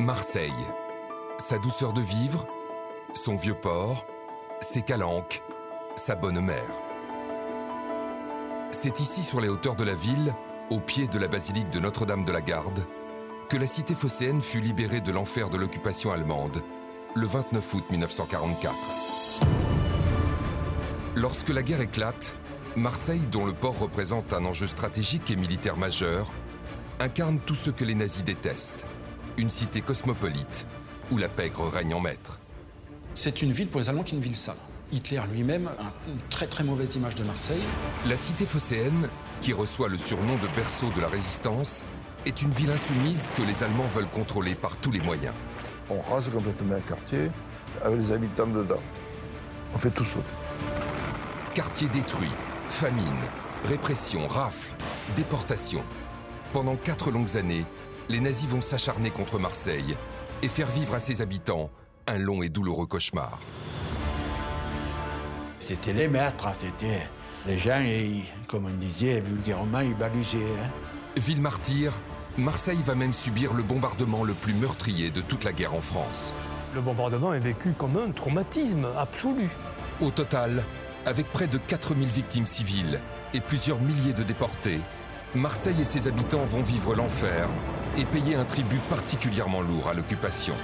Marseille. Sa douceur de vivre, son vieux port, ses calanques, sa bonne mère. C'est ici, sur les hauteurs de la ville, au pied de la basilique de Notre-Dame de la Garde, que la cité phocéenne fut libérée de l'enfer de l'occupation allemande le 29 août 1944. Lorsque la guerre éclate, Marseille, dont le port représente un enjeu stratégique et militaire majeur, incarne tout ce que les nazis détestent. Une cité cosmopolite où la pègre règne en maître. C'est une ville pour les Allemands qui est une ville sale. Hitler lui-même a une très très mauvaise image de Marseille. La cité phocéenne, qui reçoit le surnom de berceau de la résistance, est une ville insoumise que les Allemands veulent contrôler par tous les moyens. On rase complètement un quartier avec les habitants dedans. On fait tout sauter. Quartier détruit, famine, répression, rafle, déportation. Pendant quatre longues années, les nazis vont s'acharner contre Marseille et faire vivre à ses habitants un long et douloureux cauchemar. C'était les maîtres, c'était les gens, et, comme on disait vulgairement, ils balisaient. Hein. Ville martyre, Marseille va même subir le bombardement le plus meurtrier de toute la guerre en France. Le bombardement est vécu comme un traumatisme absolu. Au total, avec près de 4000 victimes civiles et plusieurs milliers de déportés, Marseille et ses habitants vont vivre l'enfer et payer un tribut particulièrement lourd à l'occupation.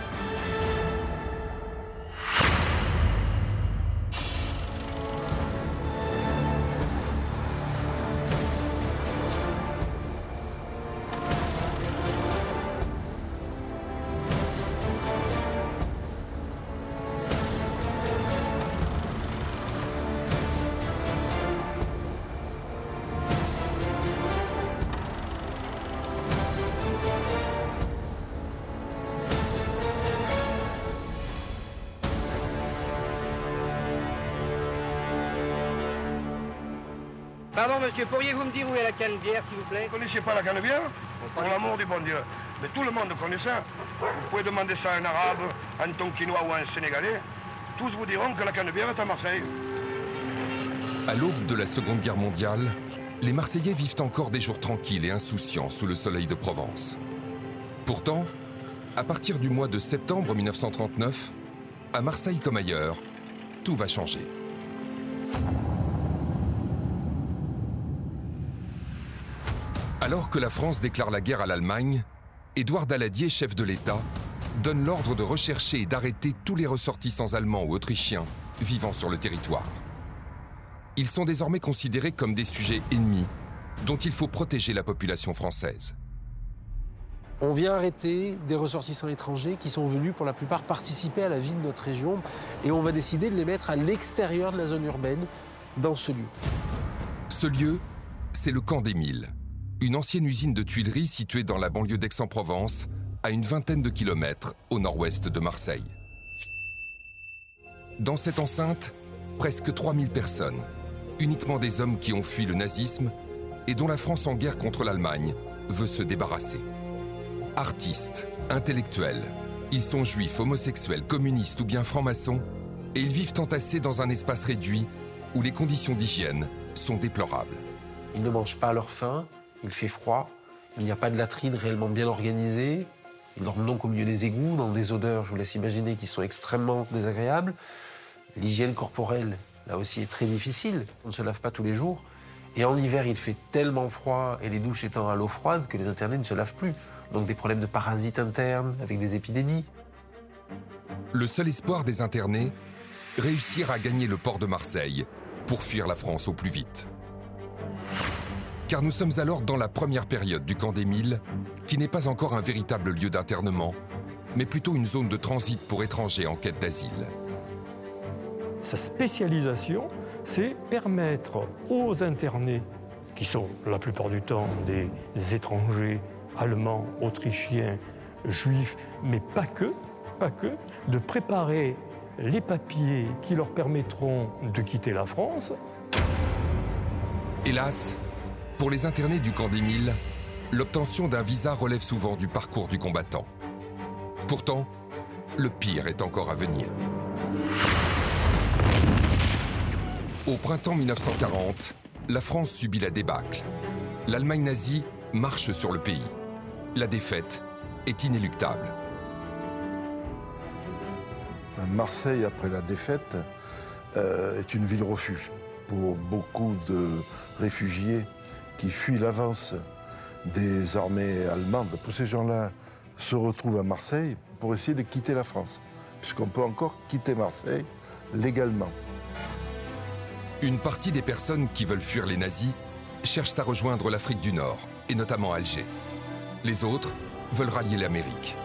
Monsieur, pourriez-vous me dire où est la canne-bière, s'il vous plaît? Vous connaissez pas la canne-bière? Pour l'amour du bon Dieu. Mais tout le monde connaît ça. Vous pouvez demander ça à un arabe, à un tonkinois ou à un sénégalais. Tous vous diront que la canne-bière est à Marseille. À l'aube de la Seconde Guerre mondiale, les Marseillais vivent encore des jours tranquilles et insouciants sous le soleil de Provence. Pourtant, à partir du mois de septembre 1939, à Marseille comme ailleurs, tout va changer. Alors que la France déclare la guerre à l'Allemagne, Édouard Daladier, chef de l'État, donne l'ordre de rechercher et d'arrêter tous les ressortissants allemands ou autrichiens vivant sur le territoire. Ils sont désormais considérés comme des sujets ennemis dont il faut protéger la population française. On vient arrêter des ressortissants étrangers qui sont venus pour la plupart participer à la vie de notre région et on va décider de les mettre à l'extérieur de la zone urbaine, dans ce lieu. Ce lieu, c'est le camp des Milles, une ancienne usine de tuileries située dans la banlieue d'Aix-en-Provence, à une vingtaine de kilomètres au nord-ouest de Marseille. Dans cette enceinte, presque 3000 personnes, uniquement des hommes qui ont fui le nazisme et dont la France en guerre contre l'Allemagne veut se débarrasser. Artistes, intellectuels, ils sont juifs, homosexuels, communistes ou bien francs-maçons, et ils vivent entassés dans un espace réduit où les conditions d'hygiène sont déplorables. Ils ne mangent pas à leur faim, il fait froid, il n'y a pas de latrine réellement bien organisée, ils dorment donc au milieu des égouts, dans des odeurs, je vous laisse imaginer, qui sont extrêmement désagréables. L'hygiène corporelle, là aussi, est très difficile. On ne se lave pas tous les jours. Et en hiver, il fait tellement froid, et les douches étant à l'eau froide, que les internés ne se lavent plus. Donc des problèmes de parasites internes, avec des épidémies. Le seul espoir des internés, réussir à gagner le port de Marseille pour fuir la France au plus vite. Car nous sommes alors dans la première période du camp des Milles, qui n'est pas encore un véritable lieu d'internement, mais plutôt une zone de transit pour étrangers en quête d'asile. Sa spécialisation, c'est permettre aux internés, qui sont la plupart du temps des étrangers allemands, autrichiens, juifs, mais pas que, pas que, de préparer les papiers qui leur permettront de quitter la France. Hélas, pour les internés du camp des Milles, l'obtention d'un visa relève souvent du parcours du combattant. Pourtant, le pire est encore à venir. Au printemps 1940, la France subit la débâcle. L'Allemagne nazie marche sur le pays. La défaite est inéluctable. Marseille, après la défaite, euh, est une ville refuge pour beaucoup de réfugiés qui fuient l'avance des armées allemandes. Tous ces gens-là se retrouvent à Marseille pour essayer de quitter la France, puisqu'on peut encore quitter Marseille légalement. Une partie des personnes qui veulent fuir les nazis cherchent à rejoindre l'Afrique du Nord, et notamment Alger. Les autres veulent rallier l'Amérique.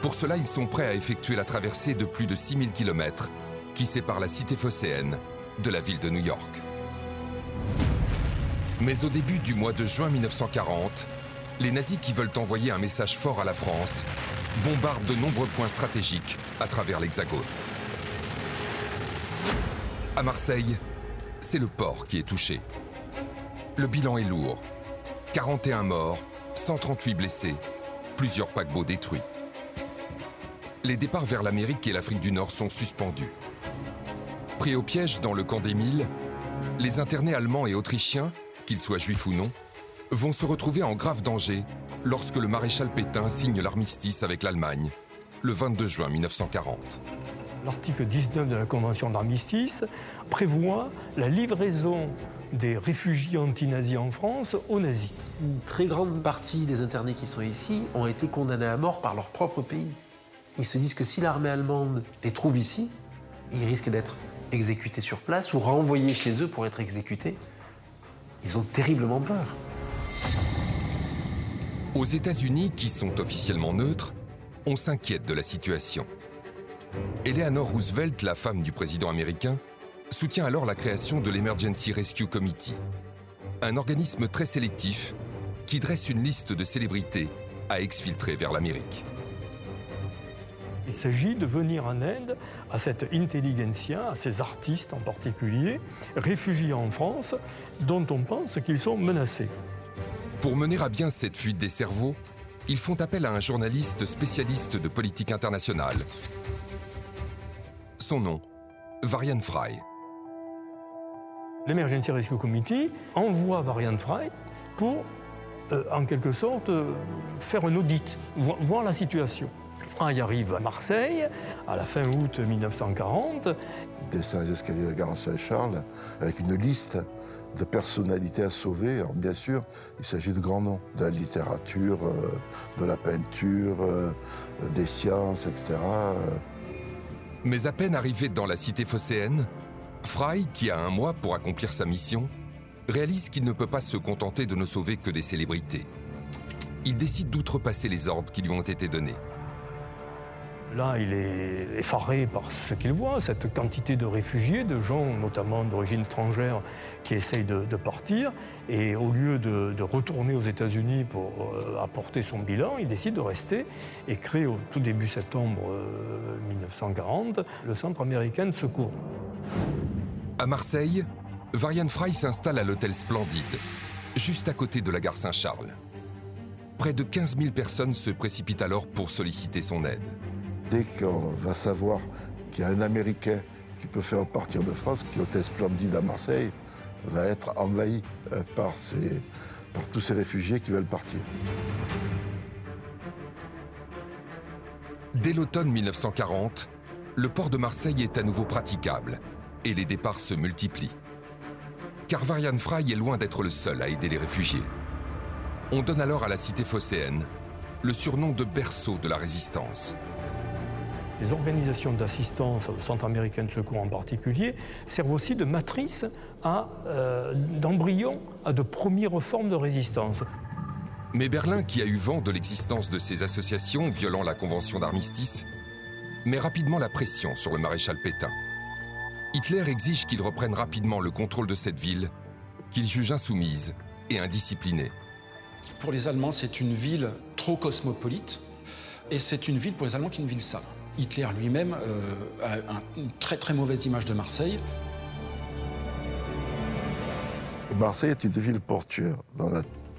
Pour cela, ils sont prêts à effectuer la traversée de plus de 6000 km qui sépare la cité phocéenne de la ville de New York. Mais au début du mois de juin 1940, les nazis qui veulent envoyer un message fort à la France bombardent de nombreux points stratégiques à travers l'Hexagone. À Marseille, c'est le port qui est touché. Le bilan est lourd. 41 morts, 138 blessés, plusieurs paquebots détruits. Les départs vers l'Amérique et l'Afrique du Nord sont suspendus. Pris au piège dans le camp des Mille, les internés allemands et autrichiens, qu'ils soient juifs ou non, vont se retrouver en grave danger lorsque le maréchal Pétain signe l'armistice avec l'Allemagne le 22 juin 1940. L'article 19 de la Convention d'armistice prévoit la livraison des réfugiés anti-nazis en France aux nazis. Une très grande partie des internés qui sont ici ont été condamnés à mort par leur propre pays. Ils se disent que si l'armée allemande les trouve ici, ils risquent d'être exécutés sur place ou renvoyés chez eux pour être exécutés. Ils ont terriblement peur. Aux États-Unis, qui sont officiellement neutres, on s'inquiète de la situation. Eleanor Roosevelt, la femme du président américain, soutient alors la création de l'Emergency Rescue Committee, un organisme très sélectif qui dresse une liste de célébrités à exfiltrer vers l'Amérique. Il s'agit de venir en aide à cette intelligentsia, à ces artistes en particulier, réfugiés en France, dont on pense qu'ils sont menacés. Pour mener à bien cette fuite des cerveaux, ils font appel à un journaliste spécialiste de politique internationale. Son nom, Varian Fry. L'Emergency Rescue Committee envoie Varian Fry pour, euh, en quelque sorte, euh, faire un audit, vo- voir la situation. Fry arrive à Marseille à la fin août 1940. Il descend les escaliers de la gare Saint-Charles avec une liste de personnalités à sauver. Alors bien sûr, il s'agit de grands noms, de la littérature, euh, de la peinture, euh, des sciences, etc. Mais à peine arrivé dans la cité phocéenne, Fry, qui a un mois pour accomplir sa mission, réalise qu'il ne peut pas se contenter de ne sauver que des célébrités. Il décide d'outrepasser les ordres qui lui ont été donnés. Là, il est effaré par ce qu'il voit, cette quantité de réfugiés, de gens notamment d'origine étrangère qui essayent de, partir. Et au lieu de, retourner aux États-Unis pour euh, apporter son bilan, il décide de rester et crée au tout début septembre euh, 1940 le Centre américain de secours. À Marseille, Varian Fry s'installe à l'hôtel Splendide, juste à côté de la gare Saint-Charles. Près de 15 000 personnes se précipitent alors pour solliciter son aide. Dès qu'on va savoir qu'il y a un Américain qui peut faire partir de France, qui hôtel Splendide à Marseille, va être envahi euh, par, par tous ces réfugiés qui veulent partir. Dès l'automne 1940, le port de Marseille est à nouveau praticable et les départs se multiplient. Car Varian Fry est loin d'être le seul à aider les réfugiés. On donne alors à la cité phocéenne le surnom de berceau de la résistance. Les organisations d'assistance, le Centre américain de secours en particulier, servent aussi de matrice à, euh, d'embryon à de premières formes de résistance. Mais Berlin, qui a eu vent de l'existence de ces associations violant la convention d'armistice, met rapidement la pression sur le maréchal Pétain. Hitler exige qu'il reprenne rapidement le contrôle de cette ville, qu'il juge insoumise et indisciplinée. Pour les Allemands, c'est une ville trop cosmopolite et c'est une ville pour les Allemands qui est une ville sale. Hitler lui-même euh, a un- une très très mauvaise image de Marseille. Marseille est une ville portuaire. Dans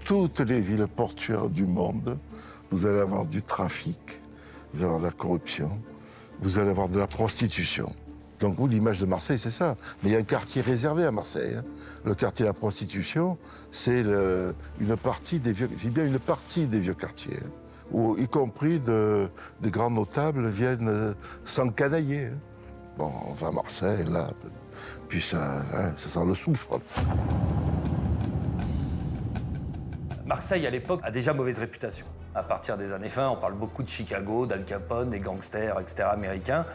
toutes les villes portuaires du monde, vous allez avoir du trafic, vous allez avoir de la corruption, vous allez avoir de la prostitution. Donc oui, l'image de Marseille, c'est ça. Mais il y a un quartier réservé à Marseille. hein. Le quartier de la prostitution, c'est une partie des vieux, bien une partie des vieux quartiers. hein. Où y compris de, grands notables viennent euh, s'encanailler. hein. Bon, on va à Marseille, là, puis ça, hein, ça sent le soufre. Marseille, à l'époque, a déjà mauvaise réputation. À partir des années 20, on parle beaucoup de Chicago, d'Al Capone, des gangsters, etc., américains.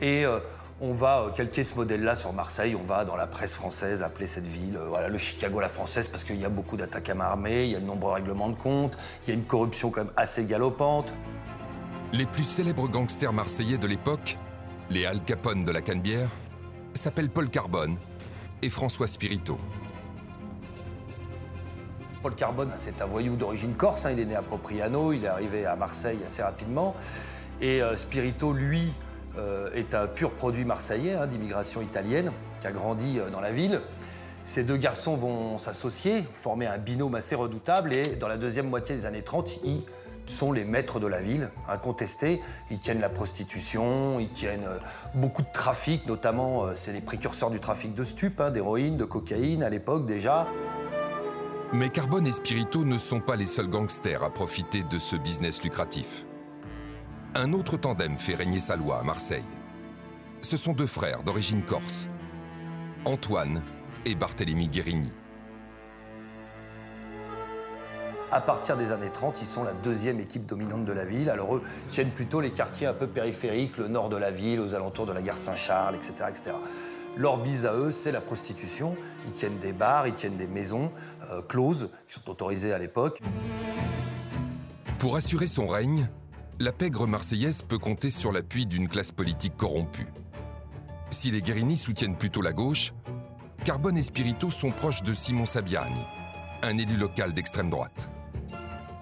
Et euh, on va euh, calquer ce modèle-là sur Marseille. On va, dans la presse française, appeler cette ville euh, voilà, le Chicago à la française parce qu'il y a beaucoup d'attaques à main armée, il y a de nombreux règlements de compte, il y a une corruption quand même assez galopante. Les plus célèbres gangsters marseillais de l'époque, les Al Capone de la Canebière, s'appellent Paul Carbone et François Spirito. Paul Carbone, c'est un voyou d'origine corse. hein. Il est né à Propriano, il est arrivé à Marseille assez rapidement. Et euh, Spirito, lui, est un pur produit marseillais hein, d'immigration italienne qui a grandi euh, dans la ville. Ces deux garçons vont s'associer, former un binôme assez redoutable et dans la deuxième moitié des années 30, ils sont les maîtres de la ville, incontestés. Ils tiennent la prostitution, ils tiennent euh, beaucoup de trafic, notamment euh, c'est les précurseurs du trafic de stupes, hein, d'héroïne, de cocaïne à l'époque déjà. Mais Carbone et Spirito ne sont pas les seuls gangsters à profiter de ce business lucratif. Un autre tandem fait régner sa loi à Marseille. Ce sont deux frères d'origine corse, Antoine et Barthélemy Guérini. À partir des années 30, ils sont la deuxième équipe dominante de la ville. Alors eux tiennent plutôt les quartiers un peu périphériques, le nord de la ville, aux alentours de la gare Saint-Charles, etc., etc. Leur bise à eux, c'est la prostitution. Ils tiennent des bars, ils tiennent des maisons euh, closes, qui sont autorisées à l'époque. Pour assurer son règne, la pègre marseillaise peut compter sur l'appui d'une classe politique corrompue. Si les Guérini soutiennent plutôt la gauche, Carbone et Spirito sont proches de Simon Sabiani, un élu local d'extrême droite.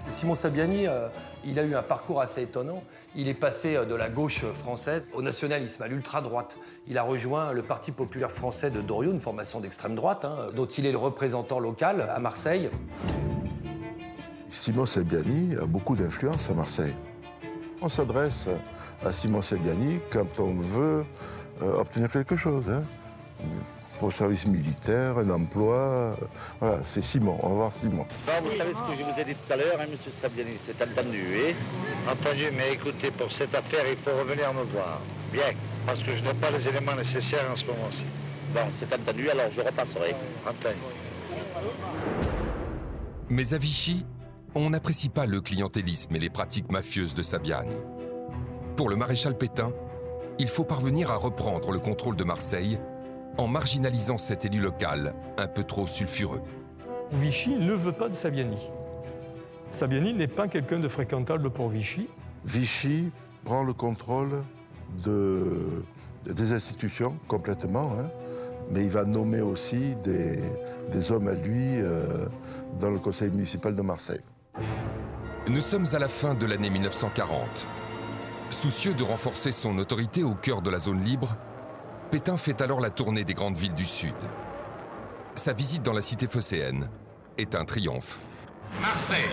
Simon Sabiani, euh, il a eu un parcours assez étonnant. Il est passé euh, de la gauche française au nationalisme, à l'ultra-droite. Il a rejoint le Parti populaire français de Doriot, une formation d'extrême droite, hein, dont il est le représentant local à Marseille. Simon Selbiani a beaucoup d'influence à Marseille. On s'adresse à Simon Selbiani quand on veut euh, obtenir quelque chose. hein. Pour le service militaire, un emploi. euh, Voilà, c'est Simon. On va voir Simon. Bon, vous savez ce que je vous ai dit tout à l'heure, hein, monsieur Sabiani, c'est entendu, oui Entendu, mais écoutez, pour cette affaire, il faut revenir me voir. Bien, parce que je n'ai pas les éléments nécessaires en ce moment-ci. Bon, c'est entendu, alors je repasserai. Entendu. Mais à Vichy, on n'apprécie pas le clientélisme et les pratiques mafieuses de Sabiani. Pour le maréchal Pétain, il faut parvenir à reprendre le contrôle de Marseille en marginalisant cet élu local un peu trop sulfureux. Vichy ne veut pas de Sabiani. Sabiani n'est pas quelqu'un de fréquentable pour Vichy. Vichy prend le contrôle de- des institutions complètement, hein, mais il va nommer aussi des, des hommes à lui euh, dans le conseil municipal de Marseille. Nous sommes à la fin de l'année 1940. Soucieux de renforcer son autorité au cœur de la zone libre, Pétain fait alors la tournée des grandes villes du Sud. Sa visite dans la cité phocéenne est un triomphe. Marseille.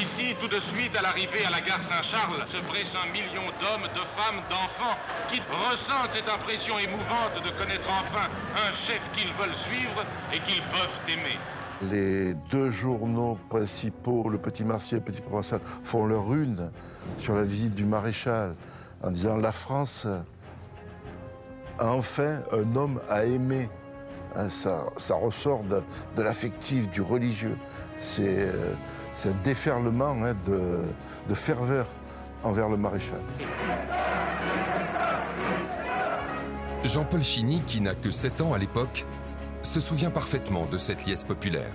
Ici, tout de suite, à l'arrivée à la gare Saint-Charles, se presse un million d'hommes, de femmes, d'enfants qui ressentent cette impression émouvante de connaître enfin un chef qu'ils veulent suivre et qu'ils peuvent aimer. Les deux journaux principaux, le Petit Marseille et le Petit Provençal, font leur une sur la visite du maréchal en disant La France a enfin un homme à aimer. Hein, Ça, ressort de, l'affectif, du religieux. C'est euh, un déferlement hein, de, de ferveur envers le maréchal. Jean-Paul Chiny, qui n'a que 7 ans à l'époque, se souvient parfaitement de cette liesse populaire.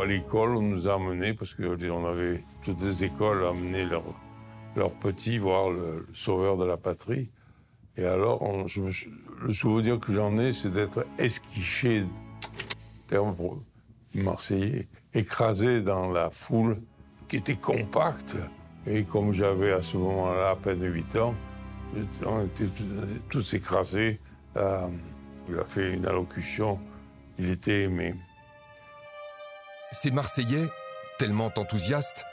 À l'école, on nous a amenés, parce qu'on avait toutes les écoles amené leurs leurs petits voir le, sauveur de la patrie. Et alors, le souvenir que j'en ai, c'est d'être esquiché, terme pour marseillais, écrasé dans la foule qui était compacte. Et comme j'avais à ce moment-là à peine 8 ans, on était tous écrasés. Euh, il a fait une allocution, il était aimé. Ces Marseillais, tellement enthousiastes,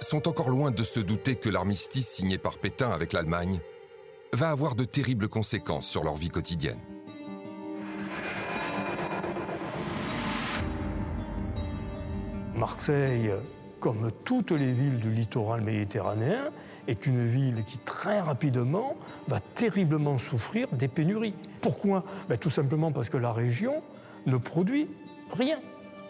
sont encore loin de se douter que l'armistice signé par Pétain avec l'Allemagne va avoir de terribles conséquences sur leur vie quotidienne. Marseille comme toutes les villes du littoral méditerranéen, est une ville qui très rapidement va terriblement souffrir des pénuries. Pourquoi? Ben, Tout simplement parce que la région ne produit rien.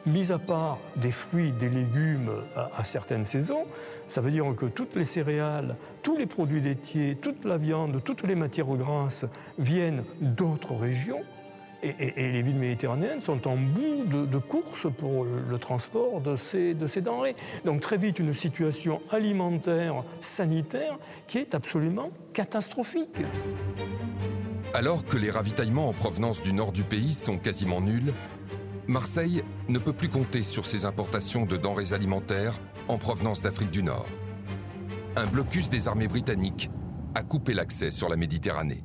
Mis à part des fruits, des légumes à, certaines saisons, ça veut dire que toutes les céréales, tous les produits laitiers, toute la viande, toutes les matières grasses viennent d'autres régions et, les villes méditerranéennes sont en bout de, course pour le, transport de ces, de ces denrées. Donc très vite une situation alimentaire, sanitaire, qui est absolument catastrophique. Alors que les ravitaillements en provenance du nord du pays sont quasiment nuls, Marseille ne peut plus compter sur ses importations de denrées alimentaires en provenance d'Afrique du Nord. Un blocus des armées britanniques a coupé l'accès sur la Méditerranée.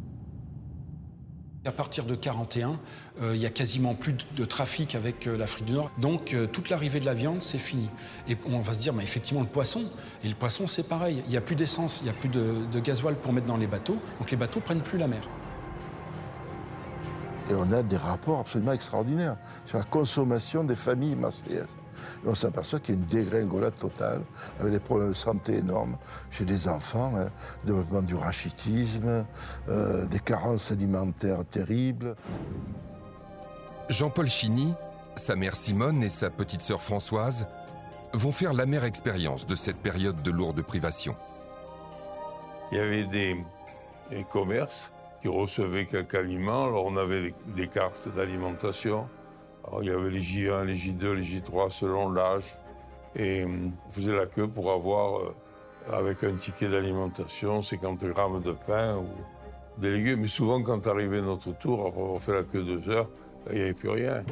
À partir de 41, euh, il y a quasiment plus de, trafic avec euh, l'Afrique du Nord. Donc euh, toute l'arrivée de la viande, c'est fini. Et on va se dire, mais effectivement, le poisson, et le poisson, c'est pareil. Il n'y a plus d'essence, il n'y a plus de, de gasoil pour mettre dans les bateaux. Donc les bateaux prennent plus la mer. Et on a des rapports absolument extraordinaires sur la consommation des familles marseillaises. Et on s'aperçoit qu'il y a une dégringolade totale, avec des problèmes de santé énormes chez les enfants, hein, développement du rachitisme, euh, des carences alimentaires terribles. Jean-Paul Chigny, sa mère Simone et sa petite sœur Françoise vont faire l'amère expérience de cette période de lourde privation. Il y avait des, des commerces qui recevaient quelques aliments, on avait des cartes d'alimentation il y avait les J1, les J2, les J3 selon l'âge. Et hum, on faisait la queue pour avoir, euh, avec un ticket d'alimentation, 50 grammes de pain ou des légumes. Mais souvent, quand arrivait notre tour, après avoir fait la queue deux heures, il n'y avait plus rien.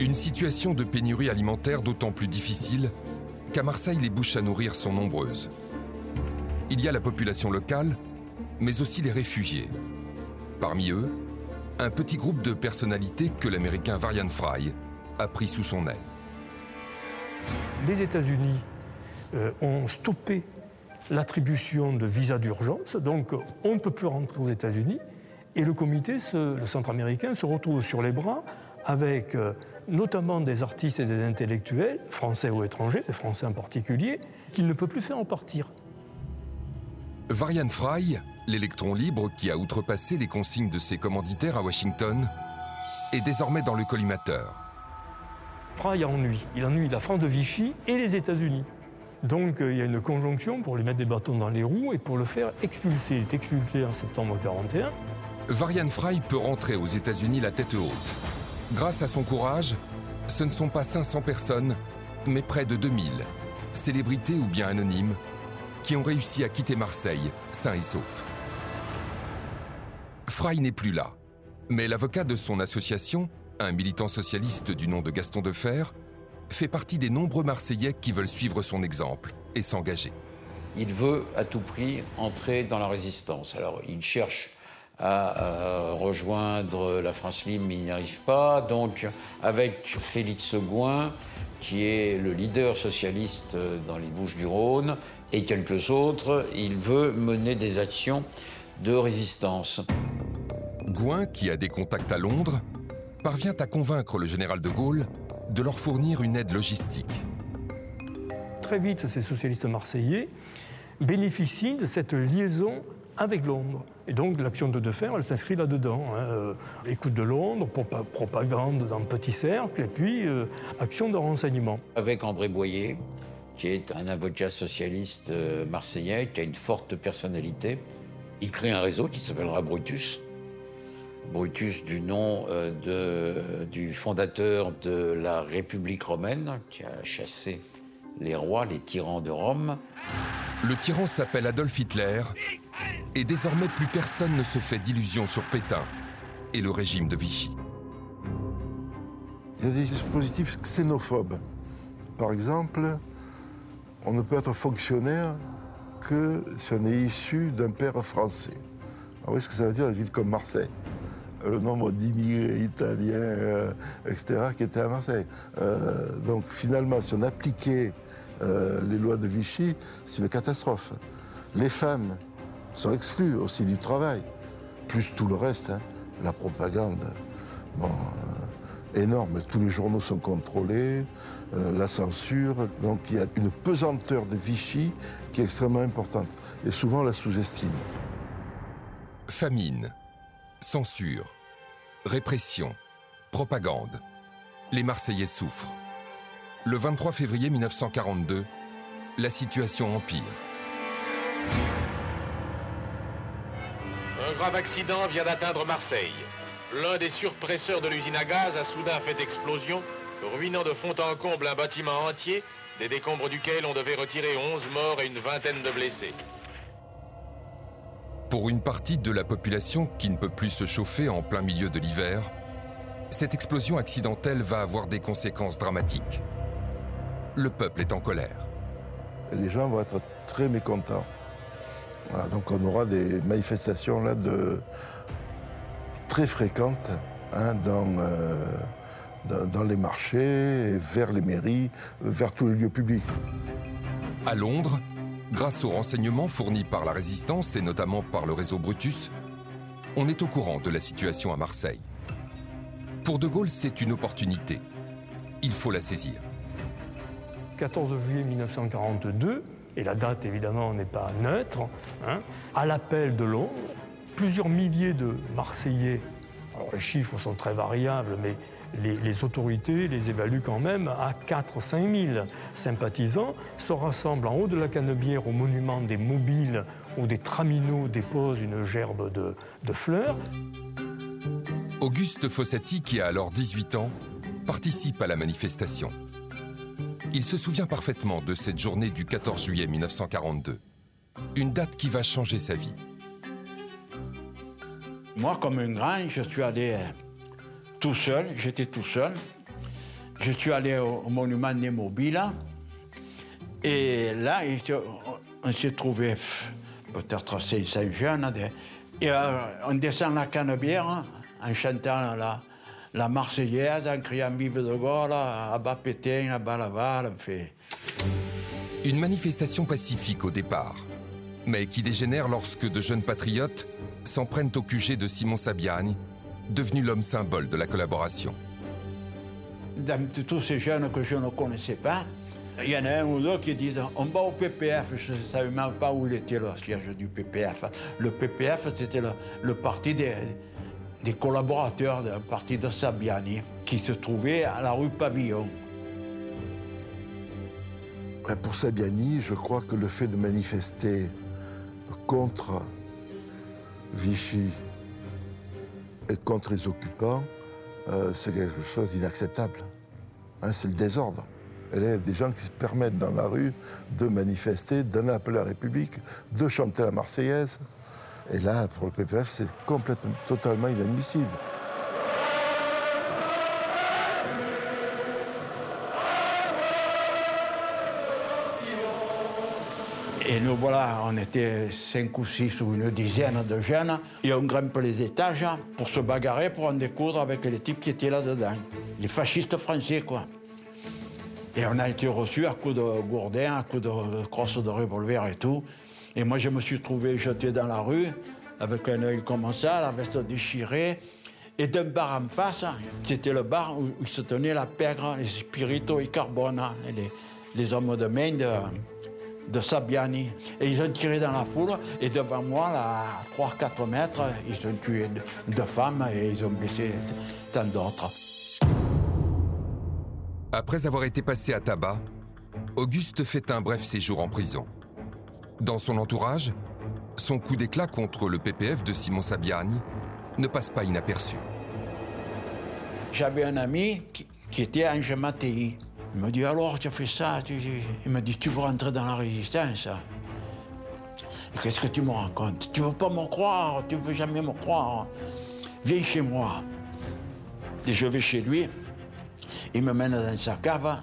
Une situation de pénurie alimentaire d'autant plus difficile qu'à Marseille, les bouches à nourrir sont nombreuses. Il y a la population locale, mais aussi les réfugiés. Parmi eux, un petit groupe de personnalités que l'américain Varian Fry a pris sous son aile. Les États-Unis euh, ont stoppé l'attribution de visas d'urgence, donc on ne peut plus rentrer aux États-Unis, et le comité, le centre américain, se retrouve sur les bras avec euh, notamment des artistes et des intellectuels, français ou étrangers, des Français en particulier, qu'il ne peut plus faire en partir. Varian Fry l'électron libre qui a outrepassé les consignes de ses commanditaires à Washington est désormais dans le collimateur. Fry ennuie. Il ennuie la France de Vichy et les États-Unis. Donc euh, il y a une conjonction pour lui mettre des bâtons dans les roues et pour le faire expulser. Il est expulsé en septembre 1941. Varian Fry peut rentrer aux États-Unis la tête haute. Grâce à son courage, ce ne sont pas 500 personnes, mais près de 2000, célébrités ou bien anonymes, qui ont réussi à quitter Marseille, sains et saufs. Fry n'est plus là, mais l'avocat de son association, un militant socialiste du nom de Gaston Defer, fait partie des nombreux Marseillais qui veulent suivre son exemple et s'engager. Il veut à tout prix entrer dans la résistance. Alors il cherche à euh, rejoindre la France libre, mais il n'y arrive pas. Donc avec Félix Seguin, qui est le leader socialiste dans les Bouches du Rhône, et quelques autres, il veut mener des actions de résistance. Gouin, qui a des contacts à Londres, parvient à convaincre le général de Gaulle de leur fournir une aide logistique. Très vite, ces socialistes marseillais bénéficient de cette liaison avec Londres. Et donc l'action de Defer, elle s'inscrit là-dedans. Hein. Euh, écoute de Londres, propagande dans petit cercle, et puis euh, action de renseignement. Avec André Boyer, qui est un avocat socialiste euh, marseillais, qui a une forte personnalité. Il crée un réseau qui s'appellera Brutus. Brutus du nom euh, de, du fondateur de la République romaine, qui a chassé les rois, les tyrans de Rome. Le tyran s'appelle Adolf Hitler, et désormais plus personne ne se fait d'illusions sur Pétain et le régime de Vichy. Il y a des dispositifs xénophobes. Par exemple, on ne peut être fonctionnaire que si on est issu d'un père français. Vous voyez ce que ça veut dire une ville comme Marseille le nombre d'immigrés italiens, euh, etc., qui étaient à Marseille. Euh, donc finalement, si on appliquait euh, les lois de Vichy, c'est une catastrophe. Les femmes sont exclues aussi du travail, plus tout le reste, hein. la propagande. Bon, énorme. Tous les journaux sont contrôlés, euh, la censure. Donc il y a une pesanteur de Vichy qui est extrêmement importante. Et souvent on la sous-estime. Famine, censure, répression, propagande. Les Marseillais souffrent. Le 23 février 1942, la situation empire. Un grave accident vient d'atteindre Marseille. L'un des surpresseurs de l'usine à gaz a soudain fait explosion, ruinant de fond en comble un bâtiment entier, des décombres duquel on devait retirer 11 morts et une vingtaine de blessés. Pour une partie de la population qui ne peut plus se chauffer en plein milieu de l'hiver, cette explosion accidentelle va avoir des conséquences dramatiques. Le peuple est en colère. Les gens vont être très mécontents. Voilà, donc on aura des manifestations là de très fréquentes hein, dans, euh, dans, dans les marchés, vers les mairies, vers tous les lieux publics. À Londres, grâce aux renseignements fournis par la résistance et notamment par le réseau Brutus, on est au courant de la situation à Marseille. Pour De Gaulle, c'est une opportunité. Il faut la saisir. 14 juillet 1942, et la date évidemment n'est pas neutre, hein, à l'appel de Londres, plusieurs milliers de Marseillais, les chiffres sont très variables, mais les, autorités les évaluent quand même à 4-5 000 sympathisants, se rassemblent en haut de la Canebière au monument des mobiles où des traminots déposent une gerbe de, de fleurs. Auguste Fossati, qui a alors 18 ans, participe à la manifestation. Il se souvient parfaitement de cette journée du 14 juillet 1942. Une date qui va changer sa vie. Moi, comme un grand, je suis allé euh, tout seul, j'étais tout seul. Je suis allé au, monument des mobiles. Et là, on s'est trouvé peut-être 500 jeunes. des- Et euh, on descend la Canebière en chantant la, la Marseillaise, en criant Vive de Gaulle, à bas Pétain, à bas Laval. fait- Une manifestation pacifique au départ, mais qui dégénère lorsque de jeunes patriotes s'en prennent au QG de Simon Sabiani, devenu l'homme symbole de la collaboration. Dans tous ces jeunes que je ne connaissais pas, il y en a un ou deux qui disent on va au PPF. Je ne savais même pas où il était le siège du PPF. Le PPF, c'était le, le parti des, des collaborateurs d'un parti de Sabiani qui se trouvait à la rue Pavillon. Et Pour Sabiani, je crois que le fait de manifester contre Vichy et contre les occupants, euh, c'est quelque chose d'inacceptable. Hein, c'est le désordre. Il y a des gens qui se permettent dans la rue de manifester, d'en appeler à la République, de chanter la Marseillaise. Et là, pour le PPF, c'est complètement, totalement inadmissible. Et nous voilà, on était cinq ou six ou une dizaine de jeunes, et on grimpe les étages pour se bagarrer, pour en découdre avec les types qui étaient là-dedans. Les fascistes français, quoi. Et on a été reçus à coups de gourdin, à coups de crosse de revolver et tout. Et moi, je me suis trouvé jeté dans la rue, avec un œil comme ça, la veste déchirée. Et d'un bar en face, c'était le bar où, se tenait la pègre, les spirito et carbona, et les, les hommes de main de, de Sabiani. Et ils ont tiré dans la foule, et devant moi, là, à 3-4 mètres, ils ont tué deux, femmes et ils ont blessé tant d'autres. Après avoir été passé à tabac, Auguste fait un bref séjour en prison. Dans son entourage, son coup d'éclat contre le PPF de Simon Sabiani ne passe pas inaperçu. J'avais un ami qui, qui était Ange Mattei. Il me dit alors, tu as fait ça tu- Il me dit, tu veux rentrer dans la résistance Qu'est-ce que tu me racontes? Tu veux pas me croire, tu veux jamais me croire. Viens chez moi. Et je vais chez lui. Il me mène dans sa cave.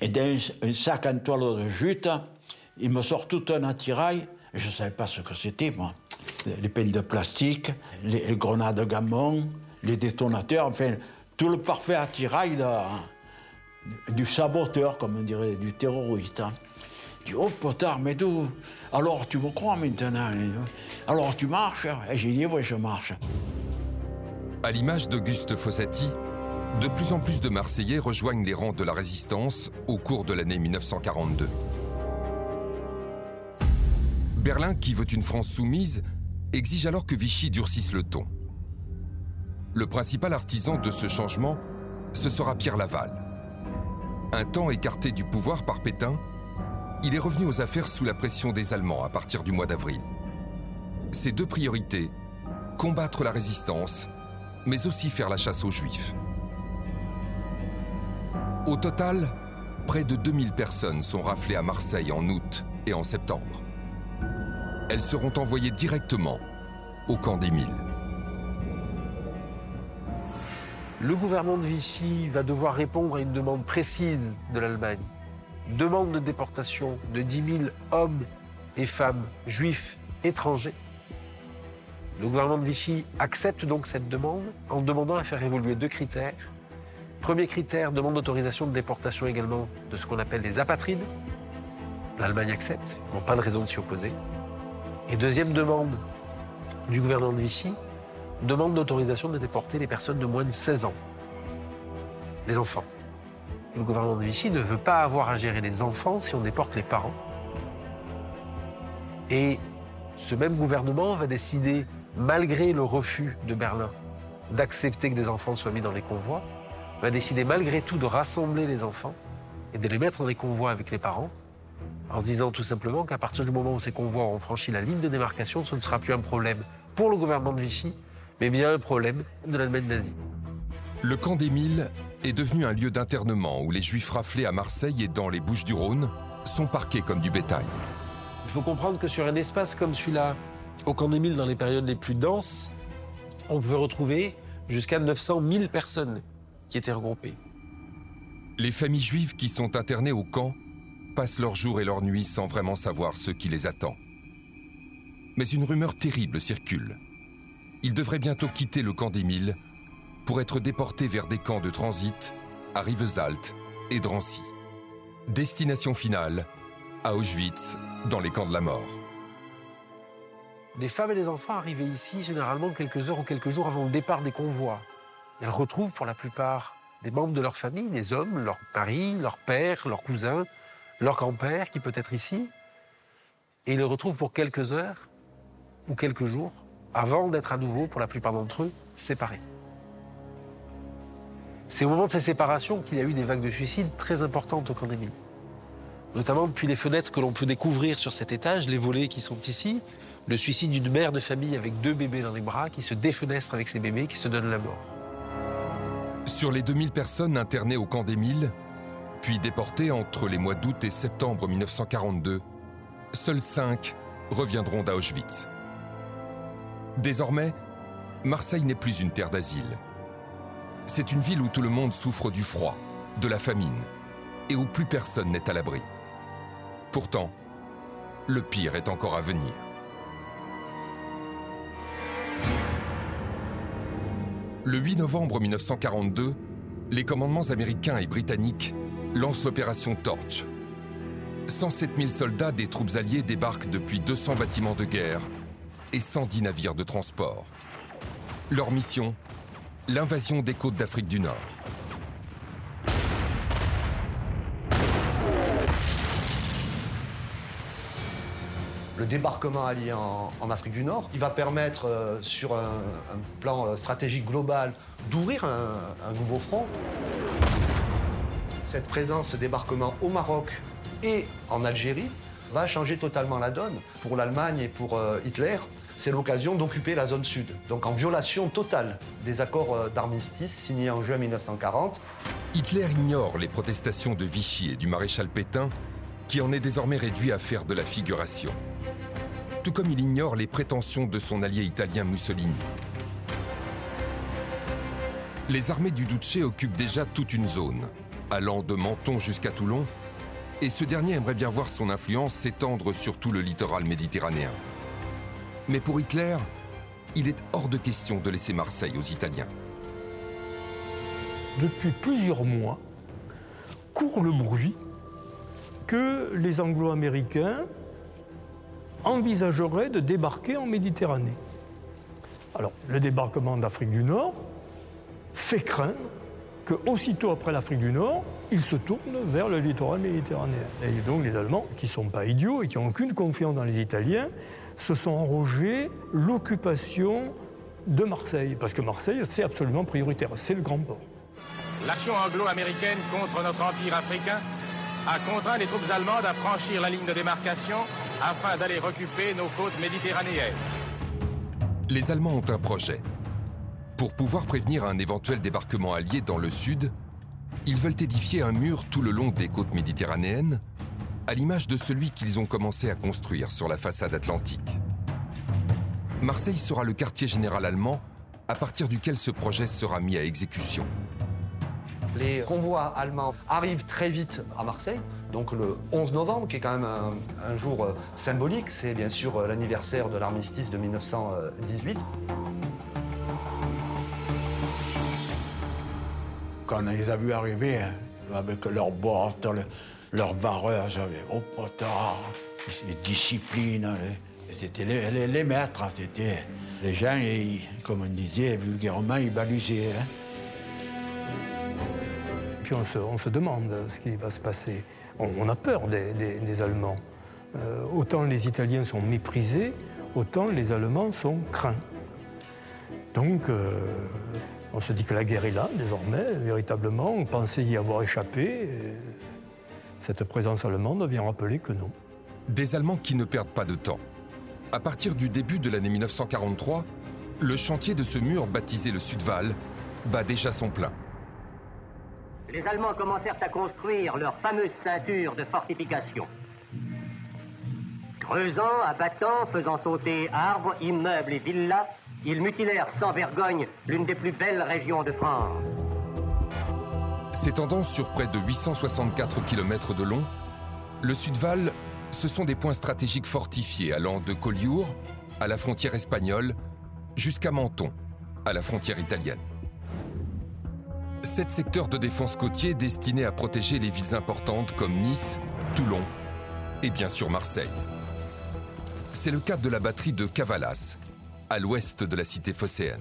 Et dans un, sac en toile de jute, il me sort tout un attirail. Je ne savais pas ce que c'était, moi. Les peines de plastique, les, grenades gamon, les détonateurs, enfin, tout le parfait attirail de- du saboteur, comme on dirait, du terroriste. hein. Dis, oh potard, mais d'où Alors tu me crois maintenant Alors tu marches Et j'ai dit, oui, je marche. À l'image d'Auguste Fossati, De plus en plus de Marseillais rejoignent les rangs de la résistance au cours de l'année 1942. Berlin, qui veut une France soumise, exige alors que Vichy durcisse le ton. Le principal artisan de ce changement, ce sera Pierre Laval. Un temps écarté du pouvoir par Pétain, il est revenu aux affaires sous la pression des Allemands à partir du mois d'avril. Ses deux priorités, combattre la résistance, mais aussi faire la chasse aux Juifs. Au total, près de 2000 personnes sont raflées à Marseille en août et en septembre. Elles seront envoyées directement au camp d'Émile. Le gouvernement de Vichy va devoir répondre à une demande précise de l'Allemagne. Demande de déportation de 10 000 hommes et femmes juifs étrangers. Le gouvernement de Vichy accepte donc cette demande en demandant à faire évoluer deux critères. Premier critère, demande d'autorisation de déportation également de ce qu'on appelle les apatrides. L'Allemagne accepte, ils n'ont pas de raison de s'y opposer. Et deuxième demande du gouvernement de Vichy, demande d'autorisation de déporter les personnes de moins de 16 ans, les enfants. Le gouvernement de Vichy ne veut pas avoir à gérer les enfants si on déporte les parents. Et ce même gouvernement va décider, malgré le refus de Berlin d'accepter que des enfants soient mis dans les convois, va décider malgré tout de rassembler les enfants et de les mettre dans les convois avec les parents, en se disant tout simplement qu'à partir du moment où ces convois auront franchi la ligne de démarcation, ce ne sera plus un problème pour le gouvernement de Vichy, mais bien un problème de l'Allemagne nazie. Le camp d'Émile est devenu un lieu d'internement où les juifs raflés à Marseille et dans les Bouches du Rhône sont parqués comme du bétail. Il faut comprendre que sur un espace comme celui-là, au camp d'Émile, dans les périodes les plus denses, on pouvait retrouver jusqu'à 900 000 personnes qui étaient regroupées. Les familles juives qui sont internées au camp passent leurs jours et leurs nuits sans vraiment savoir ce qui les attend. Mais une rumeur terrible circule. Ils devraient bientôt quitter le camp d'Émile pour être déportés vers des camps de transit à Rivesaltes et Drancy. Destination finale à Auschwitz, dans les camps de la mort. Les femmes et les enfants arrivaient ici généralement quelques heures ou quelques jours avant le départ des convois. Elles retrouvent pour la plupart des membres de leur famille, des hommes, leur mari, leur père, leurs cousins, leur grand-père qui peut être ici. Et ils les retrouvent pour quelques heures ou quelques jours avant d'être à nouveau, pour la plupart d'entre eux, séparés. C'est au moment de ces séparations qu'il y a eu des vagues de suicides très importantes au camp d'Émile. Notamment depuis les fenêtres que l'on peut découvrir sur cet étage, les volets qui sont ici, le suicide d'une mère de famille avec deux bébés dans les bras qui se défenestre avec ses bébés, qui se donne la mort. Sur les 2000 personnes internées au camp d'Émile, puis déportées entre les mois d'août et septembre 1942, seuls 5 reviendront d'Auschwitz. Désormais, Marseille n'est plus une terre d'asile. C'est une ville où tout le monde souffre du froid, de la famine, et où plus personne n'est à l'abri. Pourtant, le pire est encore à venir. Le 8 novembre 1942, les commandements américains et britanniques lancent l'opération Torch. 107 000 soldats des troupes alliées débarquent depuis 200 bâtiments de guerre et 110 navires de transport. Leur mission L'invasion des côtes d'Afrique du Nord. le débarquement allié en, Afrique du Nord, qui va permettre, euh, sur un, plan euh, stratégique global, d'ouvrir un, un, nouveau front. Cette présence, ce débarquement au Maroc et en Algérie va changer totalement la donne. Pour l'Allemagne et pour euh, Hitler, c'est l'occasion d'occuper la zone sud, donc en violation totale des accords euh, d'armistice signés en juin 1940. Hitler ignore les protestations de Vichy et du maréchal Pétain, qui en est désormais réduit à faire de la figuration tout comme il ignore les prétentions de son allié italien Mussolini. Les armées du Duce occupent déjà toute une zone, allant de Menton jusqu'à Toulon, et ce dernier aimerait bien voir son influence s'étendre sur tout le littoral méditerranéen. Mais pour Hitler, il est hors de question de laisser Marseille aux Italiens. Depuis plusieurs mois, court le bruit que les Anglo-Américains envisagerait de débarquer en Méditerranée. Alors, le débarquement d'Afrique du Nord fait craindre qu'aussitôt après l'Afrique du Nord, ils se tournent vers le littoral méditerranéen. Et donc les Allemands, qui ne sont pas idiots et qui n'ont aucune confiance dans les Italiens, se sont enrogés l'occupation de Marseille. Parce que Marseille, c'est absolument prioritaire, c'est le grand port. L'action anglo-américaine contre notre empire africain a contraint les troupes allemandes à franchir la ligne de démarcation afin d'aller recupérer nos côtes méditerranéennes. Les Allemands ont un projet. Pour pouvoir prévenir un éventuel débarquement allié dans le sud, ils veulent édifier un mur tout le long des côtes méditerranéennes, à l'image de celui qu'ils ont commencé à construire sur la façade atlantique. Marseille sera le quartier général allemand à partir duquel ce projet sera mis à exécution. Les convois allemands arrivent très vite à Marseille, donc le 11 novembre, qui est quand même un, jour euh, symbolique. C'est bien sûr euh, l'anniversaire de l'armistice de 1918. Quand on les a vus arriver, hein, avec leurs bottes, le- leurs barreurs, j'avais au potard, et discipline. hein, C'était les, les- les maîtres, hein, c'était les gens, ils- comme on disait vulgairement, ils balisaient. Puis on se, on se demande ce qui va se passer. On, a peur des, des- des Allemands. Euh, autant les Italiens sont méprisés, autant les Allemands sont craints. Donc euh, on se dit que la guerre est là, désormais, véritablement. On pensait y avoir échappé. et cette présence allemande vient rappeler que non. Des Allemands qui ne perdent pas de temps. À partir du début de l'année 1943, le chantier de ce mur baptisé le Sudval bat déjà son plein. Les Allemands commencèrent à construire leur fameuse ceinture de fortification. Creusant, abattant, faisant sauter arbres, immeubles et villas, ils mutilèrent sans vergogne l'une des plus belles régions de France. S'étendant sur près de 864 km de long, le Sudval, ce sont des points stratégiques fortifiés allant de Collioure, à la frontière espagnole, jusqu'à Menton, à la frontière italienne. Sept secteurs de défense côtier destinés à protéger les villes importantes comme Nice, Toulon et bien sûr Marseille. C'est le cas de la batterie de Cavalas, à l'ouest de la cité phocéenne.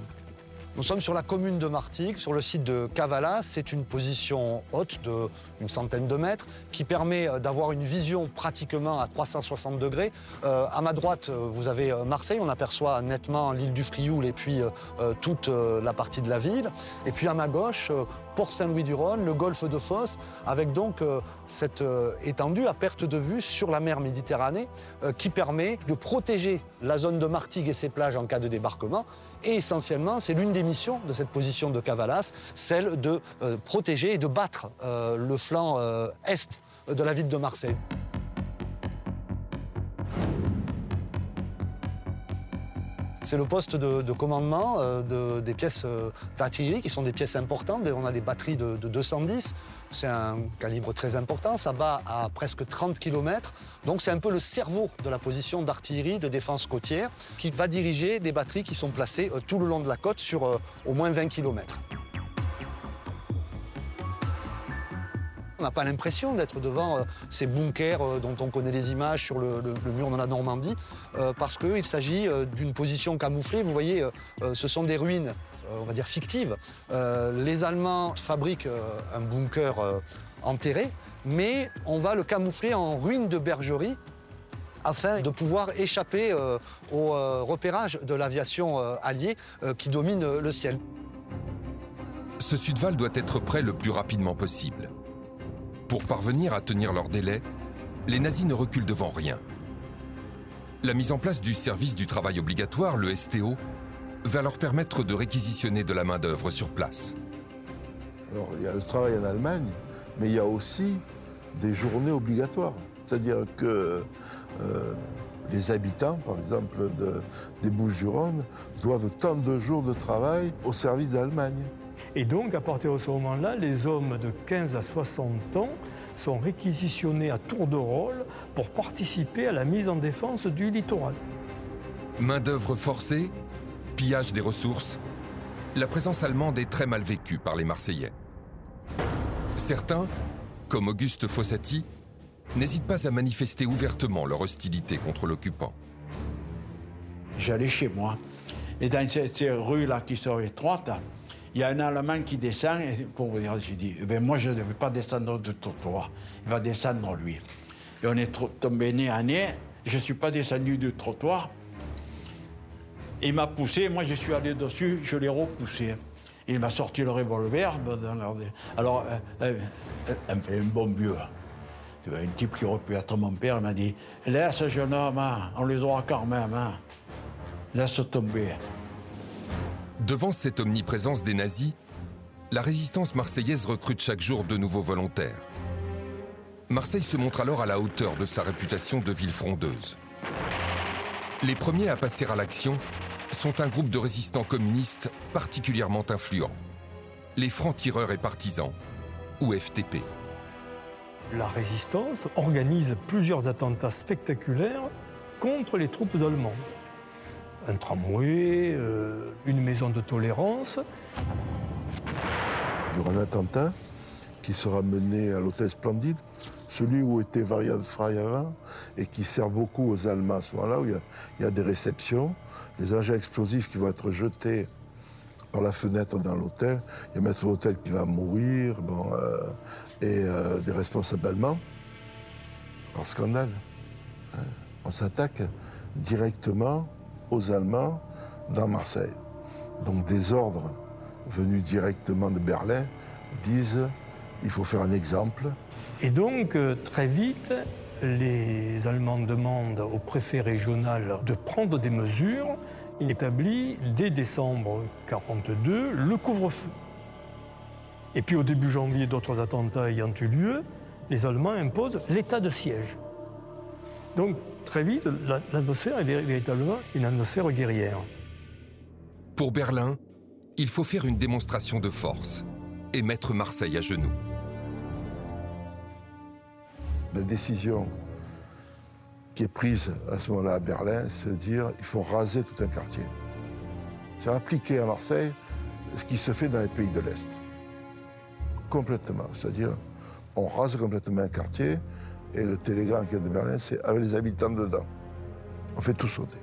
Nous sommes sur la commune de Martigues, sur le site de Cavalas. C'est une position haute d'une centaine de mètres qui permet euh, d'avoir une vision pratiquement à 360 degrés. Euh, à ma droite, euh, vous avez euh, Marseille. On aperçoit nettement l'île du Frioul et puis toute la partie de la ville. Et puis à ma gauche, Port Saint-Louis-du-Rhône, le golfe de Fos, avec donc cette étendue à perte de vue sur la mer Méditerranée qui permet de protéger la zone de Martigues et ses plages en cas de débarquement. Et essentiellement, c'est l'une des missions de cette position de Cavalas, celle de euh, protéger et de battre euh, le flanc euh, est de la ville de Marseille. C'est le poste de, de commandement euh, de- des pièces euh, d'artillerie qui sont des pièces importantes. On a des batteries de, de 210. C'est un calibre très important. Ça bat à presque 30 km. Donc c'est un peu le cerveau de la position d'artillerie de défense côtière qui va diriger des batteries qui sont placées euh, tout le long de la côte sur au moins 20 km. On n'a pas l'impression d'être devant euh, ces bunkers euh, dont on connaît les images sur le, mur de la Normandie, euh, parce qu'il s'agit d'une position camouflée. Vous voyez, ce sont des ruines, on va dire fictives. Les Allemands fabriquent un bunker enterré, mais on va le camoufler en ruines de bergerie afin de pouvoir échapper au repérage de l'aviation alliée qui domine le ciel. Ce Sudval doit être prêt le plus rapidement possible. Pour parvenir à tenir leur délai, les nazis ne reculent devant rien. La mise en place du service du travail obligatoire, le STO, va leur permettre de réquisitionner de la main-d'œuvre sur place. Il y a le travail en Allemagne, mais il y a aussi des journées obligatoires. C'est-à-dire que euh, les habitants, par exemple, de- des Bouches-du-Rhône, doivent tant de jours de travail au service d'Allemagne. Et donc, à partir de ce moment-là, les hommes de 15 à 60 ans sont réquisitionnés à tour de rôle pour participer à la mise en défense du littoral. Main-d'œuvre forcée, pillage des ressources, la présence allemande est très mal vécue par les Marseillais. Certains, comme Auguste Fossati, n'hésitent pas à manifester ouvertement leur hostilité contre l'occupant. J'allais chez moi. Et dans ces, ces rues-là qui sont étroites, Il y a un Allemand qui descend, et pour vous dire, j'ai dit, eh ben, moi je ne vais pas descendre du trottoir, il va descendre lui. Et on est tombé nez à nez, je ne suis pas descendu du trottoir, il m'a poussé, moi je suis allé dessus, je l'ai repoussé. Il m'a sorti le revolver. Alors, euh, euh, elle, me fait un bon vieux. Un type qui aurait pu être mon père, m'a dit Laisse, jeune homme, hein, on les aura quand même. Hein. Laisse tomber. Devant cette omniprésence des nazis, la résistance marseillaise recrute chaque jour de nouveaux volontaires. Marseille se montre alors à la hauteur de sa réputation de ville frondeuse. Les premiers à passer à l'action sont un groupe de résistants communistes particulièrement influents, les francs-tireurs et partisans, ou FTP. La résistance organise plusieurs attentats spectaculaires contre les troupes allemandes. Un tramway, euh, une maison de tolérance. Durant un attentat qui sera mené à l'hôtel Splendide, celui où était Varian Frey avant, et qui sert beaucoup aux Allemands à ce moment-là, où il y, a, des réceptions, des engins explosifs qui vont être jetés par la fenêtre dans l'hôtel. Il y a un maître d'hôtel qui va mourir, bon, euh, et euh, des responsables allemands. En scandale. Hein. On s'attaque directement aux Allemands dans Marseille. Donc des ordres venus directement de Berlin disent il faut faire un exemple, et donc, euh, très vite, les Allemands demandent au préfet régional de prendre des mesures. Il établit, dès décembre 1942, le couvre-feu. Et puis, au début janvier, d'autres attentats ayant eu lieu, les Allemands imposent l'état de siège. Donc, très vite, l'atmosphère est véritablement une atmosphère guerrière. Pour Berlin, il faut faire une démonstration de force et mettre Marseille à genoux la décision qui est prise à ce moment-là à Berlin, c'est de dire il faut raser tout un quartier. C'est appliquer à Marseille ce qui se fait dans les pays de l'Est. Complètement. C'est-à-dire, on rase complètement un quartier et le télégramme qui est de Berlin, c'est avec les habitants dedans. On fait tout sauter.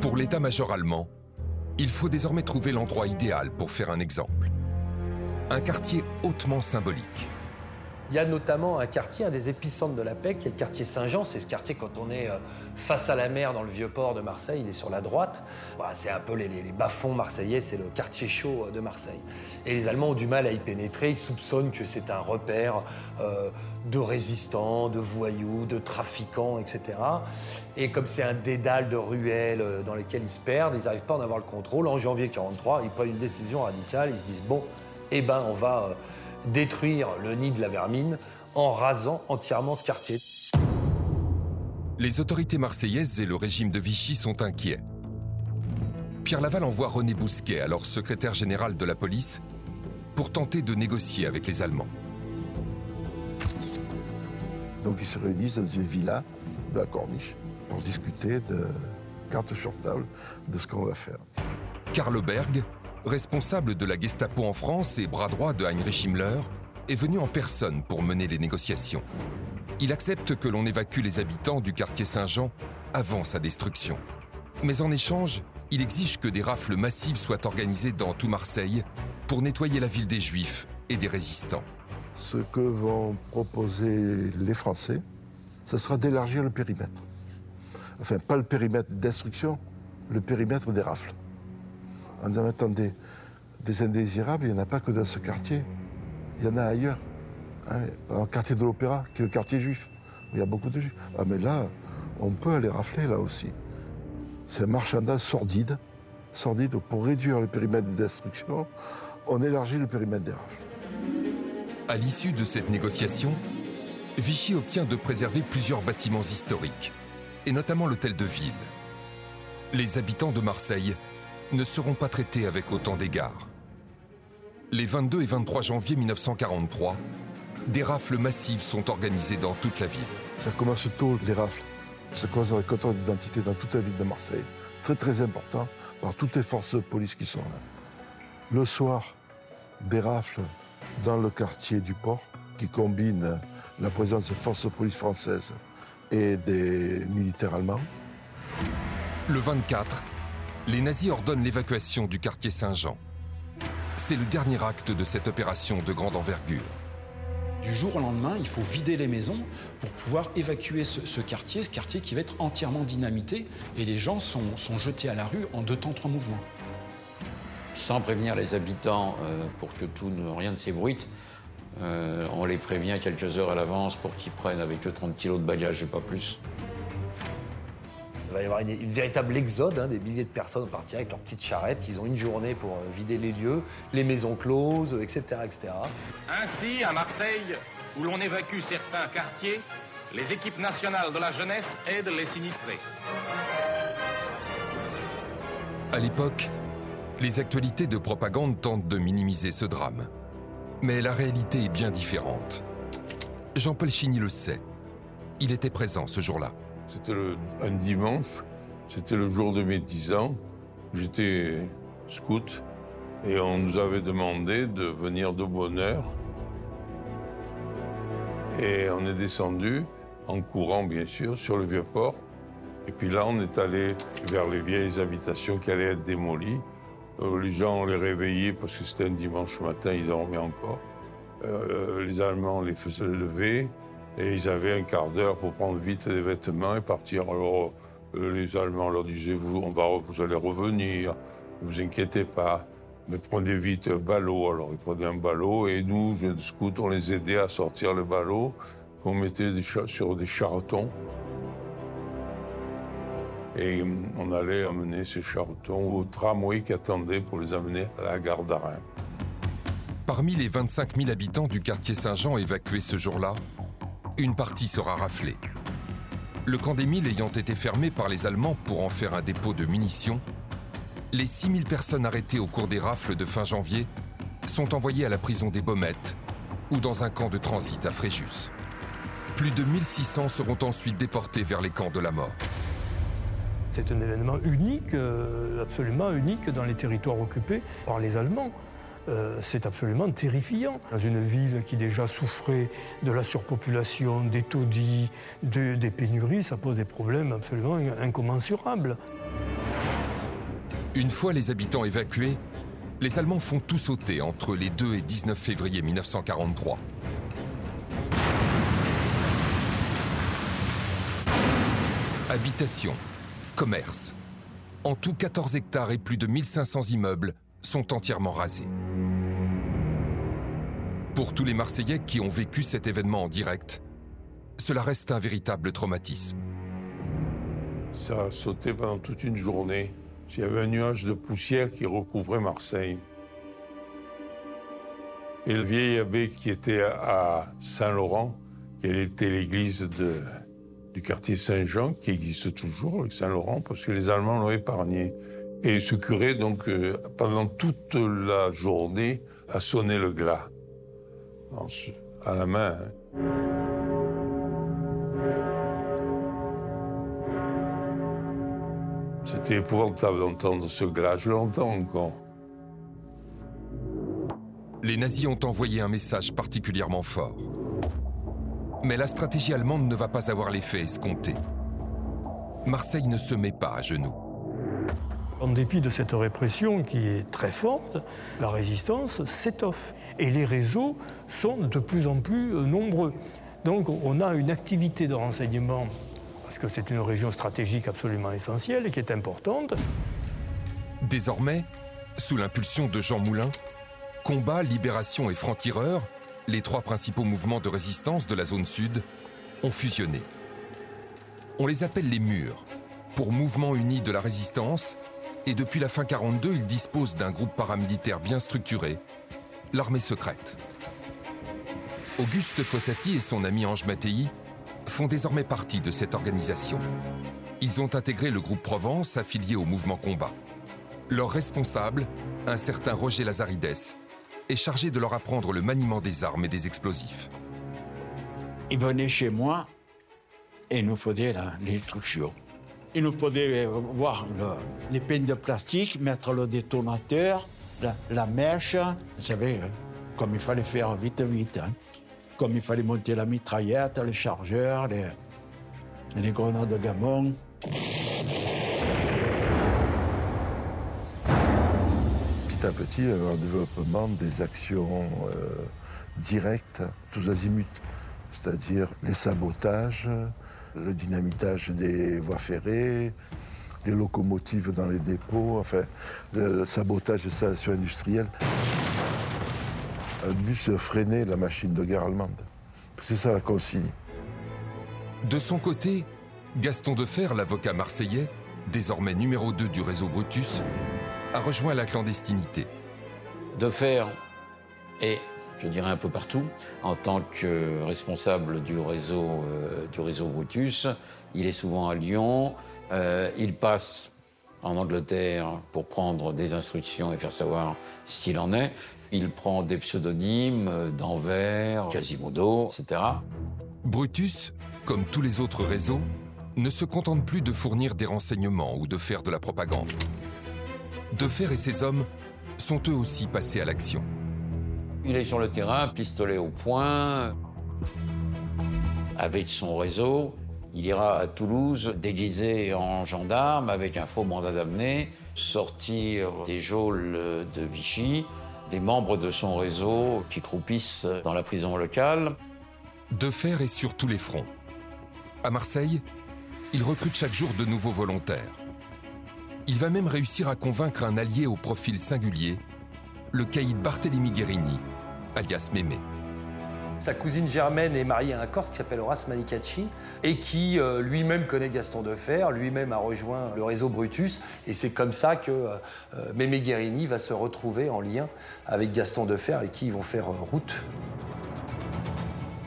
Pour l'état-major allemand, il faut désormais trouver l'endroit idéal pour faire un exemple. Un quartier hautement symbolique il y a notamment un quartier, un des épicentres de la paix, qui est le quartier Saint-Jean. C'est ce quartier, quand on est euh, face à la mer dans le vieux port de Marseille, il est sur la droite. c'est un peu les, bas-fonds marseillais, c'est le quartier chaud euh, de Marseille. Et les Allemands ont du mal à y pénétrer. Ils soupçonnent que c'est un repère euh, de résistants, de voyous, de trafiquants, etc. Et comme c'est un dédale de ruelles dans lesquelles ils se perdent, ils n'arrivent pas à en avoir le contrôle. En janvier 1943, ils prennent une décision radicale. Ils se disent bon, eh ben, on va détruire le nid de la vermine en rasant entièrement ce quartier. Les autorités marseillaises et le régime de Vichy sont inquiets. Pierre Laval envoie René Bousquet, alors secrétaire général de la police, pour tenter de négocier avec les Allemands. Donc ils se réunissent dans une villa de la Corniche pour discuter de cartes sur table de ce qu'on va faire. Karl Berg, responsable de la Gestapo en France et bras droit de Heinrich Himmler, est venu en personne pour mener les négociations. Il accepte que l'on évacue les habitants du quartier Saint-Jean avant sa destruction. Mais en échange, il exige que des rafles massives soient organisées dans tout Marseille pour nettoyer la ville des Juifs et des résistants. Ce que vont proposer les Français, ce sera d'élargir le périmètre. Enfin, pas le périmètre de destruction, le périmètre des rafles en disant des indésirables, il n'y en a pas que dans ce quartier. Il y en a ailleurs. Hein, dans le quartier de l'Opéra, qui est le quartier juif. Il y a beaucoup de juifs. Ah mais là, on peut aller rafler là aussi. C'est un marchandage sordide, sordide. Pour réduire le périmètre de destruction, on élargit le périmètre des rafles. À l'issue de cette négociation, Vichy obtient de préserver plusieurs bâtiments historiques, et notamment l'hôtel de ville. Les habitants de Marseille ne seront pas traités avec autant d'égards. Les 22 et 23 janvier 1943, des rafles massives sont organisées dans toute la ville. Ça commence tôt, les rafles. Ça commence dans les contrôles d'identité dans toute la ville de Marseille. Très très important par toutes les forces de police qui sont là. Le soir, des rafles dans le quartier du port qui combinent la présence de forces de police françaises et des militaires allemands. Le 24, les nazis ordonnent l'évacuation du quartier Saint-Jean. C'est le dernier acte de cette opération de grande envergure. Du jour au lendemain, il faut vider les maisons pour pouvoir évacuer ce, ce quartier, ce quartier qui va être entièrement dynamité, et les gens sont, sont jetés à la rue en deux temps, trois mouvements. Sans prévenir les habitants euh, pour que tout ne, rien ne s'ébruite, euh, on les prévient quelques heures à l'avance pour qu'ils prennent avec eux 30 kilos de bagages et pas plus. Il va y avoir une, une véritable exode, hein, des milliers de personnes vont partir avec leurs petites charrettes. Ils ont une journée pour euh, vider les lieux, les maisons closes, etc. etc. Ainsi, à Marseille, où l'on évacue certains quartiers, les équipes nationales de la jeunesse aident les sinistrés. À l'époque, les actualités de propagande tentent de minimiser ce drame. Mais la réalité est bien différente. Jean-Paul Chigny le sait. Il était présent ce jour-là. C'était un dimanche, c'était le jour de mes 10 ans. J'étais scout et on nous avait demandé de venir de bonne heure. Et on est descendu, en courant bien sûr, sur le vieux port. Et puis là, on est allé vers les vieilles habitations qui allaient être démolies. Euh, les gens, on les réveillait parce que c'était un dimanche matin, ils dormaient encore. Euh, les Allemands les faisaient lever et ils avaient un quart d'heure pour prendre vite les vêtements et partir. Alors euh, les Allemands leur disaient vous, on va, vous allez revenir, ne vous inquiétez pas, mais prenez vite un ballot. Alors ils prenaient un ballot et nous, jeunes scouts, on les aidait à sortir le ballot qu'on mettait des sur des charretons. Et hum, on allait amener ces charretons au tramway qui attendait pour les amener à la gare d'Arin. Parmi les 25 000 habitants du quartier Saint-Jean évacués ce jour-là, une partie sera raflée. Le camp des Milles ayant été fermé par les Allemands pour en faire un dépôt de munitions, les 6 000 personnes arrêtées au cours des rafles de fin janvier sont envoyées à la prison des Baumettes ou dans un camp de transit à Fréjus. Plus de 1600 seront ensuite déportés vers les camps de la mort. C'est un événement unique, euh, absolument unique dans les territoires occupés par les Allemands. Euh, c'est absolument terrifiant. Dans une ville qui déjà souffrait de la surpopulation, des taudis, de- des pénuries, ça pose des problèmes absolument incommensurables. Une fois les habitants évacués, les Allemands font tout sauter entre les 2 et 19 février 1943. Habitation, commerce. En tout, 14 hectares et plus de 1500 immeubles sont entièrement rasés. Pour tous les Marseillais qui ont vécu cet événement en direct, cela reste un véritable traumatisme. Ça a sauté pendant toute une journée. Il y avait un nuage de poussière qui recouvrait Marseille. Et le vieil abbé qui était à Saint-Laurent, qui était l'église du quartier Saint-Jean, qui existe toujours avec Saint-Laurent, parce que les Allemands l'ont épargné. Et ce curé, donc, euh, pendant toute la journée, a sonné le glas. À la main. hein. C'était épouvantable d'entendre ce glas. Je l'entends encore. Les nazis ont envoyé un message particulièrement fort. Mais la stratégie allemande ne va pas avoir l'effet escompté. Marseille ne se met pas à genoux. En dépit de cette répression qui est très forte, la résistance s'étoffe et les réseaux sont de plus en plus euh, nombreux. Donc on a une activité de renseignement, parce que c'est une région stratégique absolument essentielle et qui est importante. Désormais, sous l'impulsion de Jean Moulin, Combat, Libération et Franc-Tireur, les trois principaux mouvements de résistance de la zone sud, ont fusionné. On les appelle les Murs, pour Mouvement Uni de la Résistance, et depuis la fin 42, ils disposent d'un groupe paramilitaire bien structuré, l'armée secrète. Auguste Fossati et son ami Ange Mattei font désormais partie de cette organisation. Ils ont intégré le groupe Provence affilié au mouvement Combat. Leur responsable, un certain Roger Lazarides, est chargé de leur apprendre le maniement des armes et des explosifs. Il venait chez moi et il nous faisait la- l'instruction. Il nous faisait euh, voir le- les peines de plastique, mettre le détonateur, la, mèche, vous savez, euh, comme il fallait faire vite, vite. hein. Comme il fallait monter la mitraillette, les chargeurs, les, les grenades de gamon. petit à petit un développement des actions euh, directes, tous azimuts, c'est-à-dire les sabotages, le dynamitage des voies ferrées, les locomotives dans les dépôts, enfin, le, sabotage des stations industrielles. Un but freiner la machine de guerre allemande. C'est ça la consigne. De son côté, Gaston Defer, l'avocat marseillais, désormais numéro 2 du réseau Brutus, a rejoint la clandestinité. Defer est, je dirais un peu partout, en tant que responsable du réseau, euh, Brutus. Il est souvent à Lyon, euh, il passe en Angleterre pour prendre des instructions et faire savoir qu'il en est. Il prend des pseudonymes euh, d'Anvers, Quasimodo, etc. Brutus, comme tous les autres réseaux, ne se contente plus de fournir des renseignements ou de faire de la propagande. Defer et ses hommes sont eux aussi passés à l'action. Il est sur le terrain, pistolet au poing. Avec son réseau, il ira à Toulouse déguisé en gendarme avec un faux mandat d'amener, sortir des geôles de Vichy, des membres de son réseau qui croupissent dans la prison locale. Defer est sur tous les fronts. À Marseille, il recrute chaque jour de nouveaux volontaires. Il va même réussir à convaincre un allié au profil singulier, le caïd Barthélemy Guérini, Mémé. Sa cousine Germaine est mariée à un Corse qui s'appelle Horace Manicacci et qui euh, lui-même connaît Gaston Defer, lui-même a rejoint le réseau Brutus et c'est comme ça que euh, euh, Mémé Guérini va se retrouver en lien avec Gaston Defer et qui vont faire route.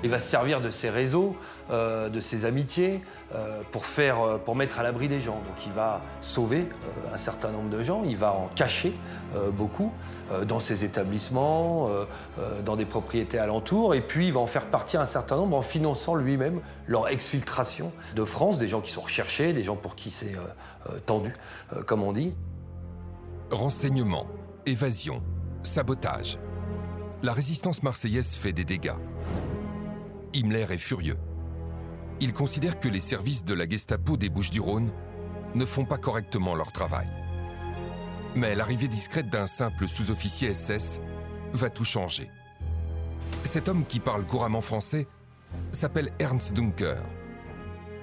Il va se servir de ses réseaux, euh, de ses amitiés, euh, pour, faire, euh, pour mettre à l'abri des gens. Donc il va sauver un certain nombre de gens, il va en cacher beaucoup dans ses établissements, dans des propriétés alentours, et puis il va en faire partir un certain nombre en finançant lui-même leur exfiltration de France, des gens qui sont recherchés, des gens pour qui c'est tendu, comme on dit. Renseignement, évasion, sabotage. La résistance marseillaise fait des dégâts. Himmler est furieux. Il considère que les services de la Gestapo des Bouches-du-Rhône ne font pas correctement leur travail. Mais l'arrivée discrète d'un simple sous-officier SS va tout changer. Cet homme qui parle couramment français s'appelle Ernst Dunker.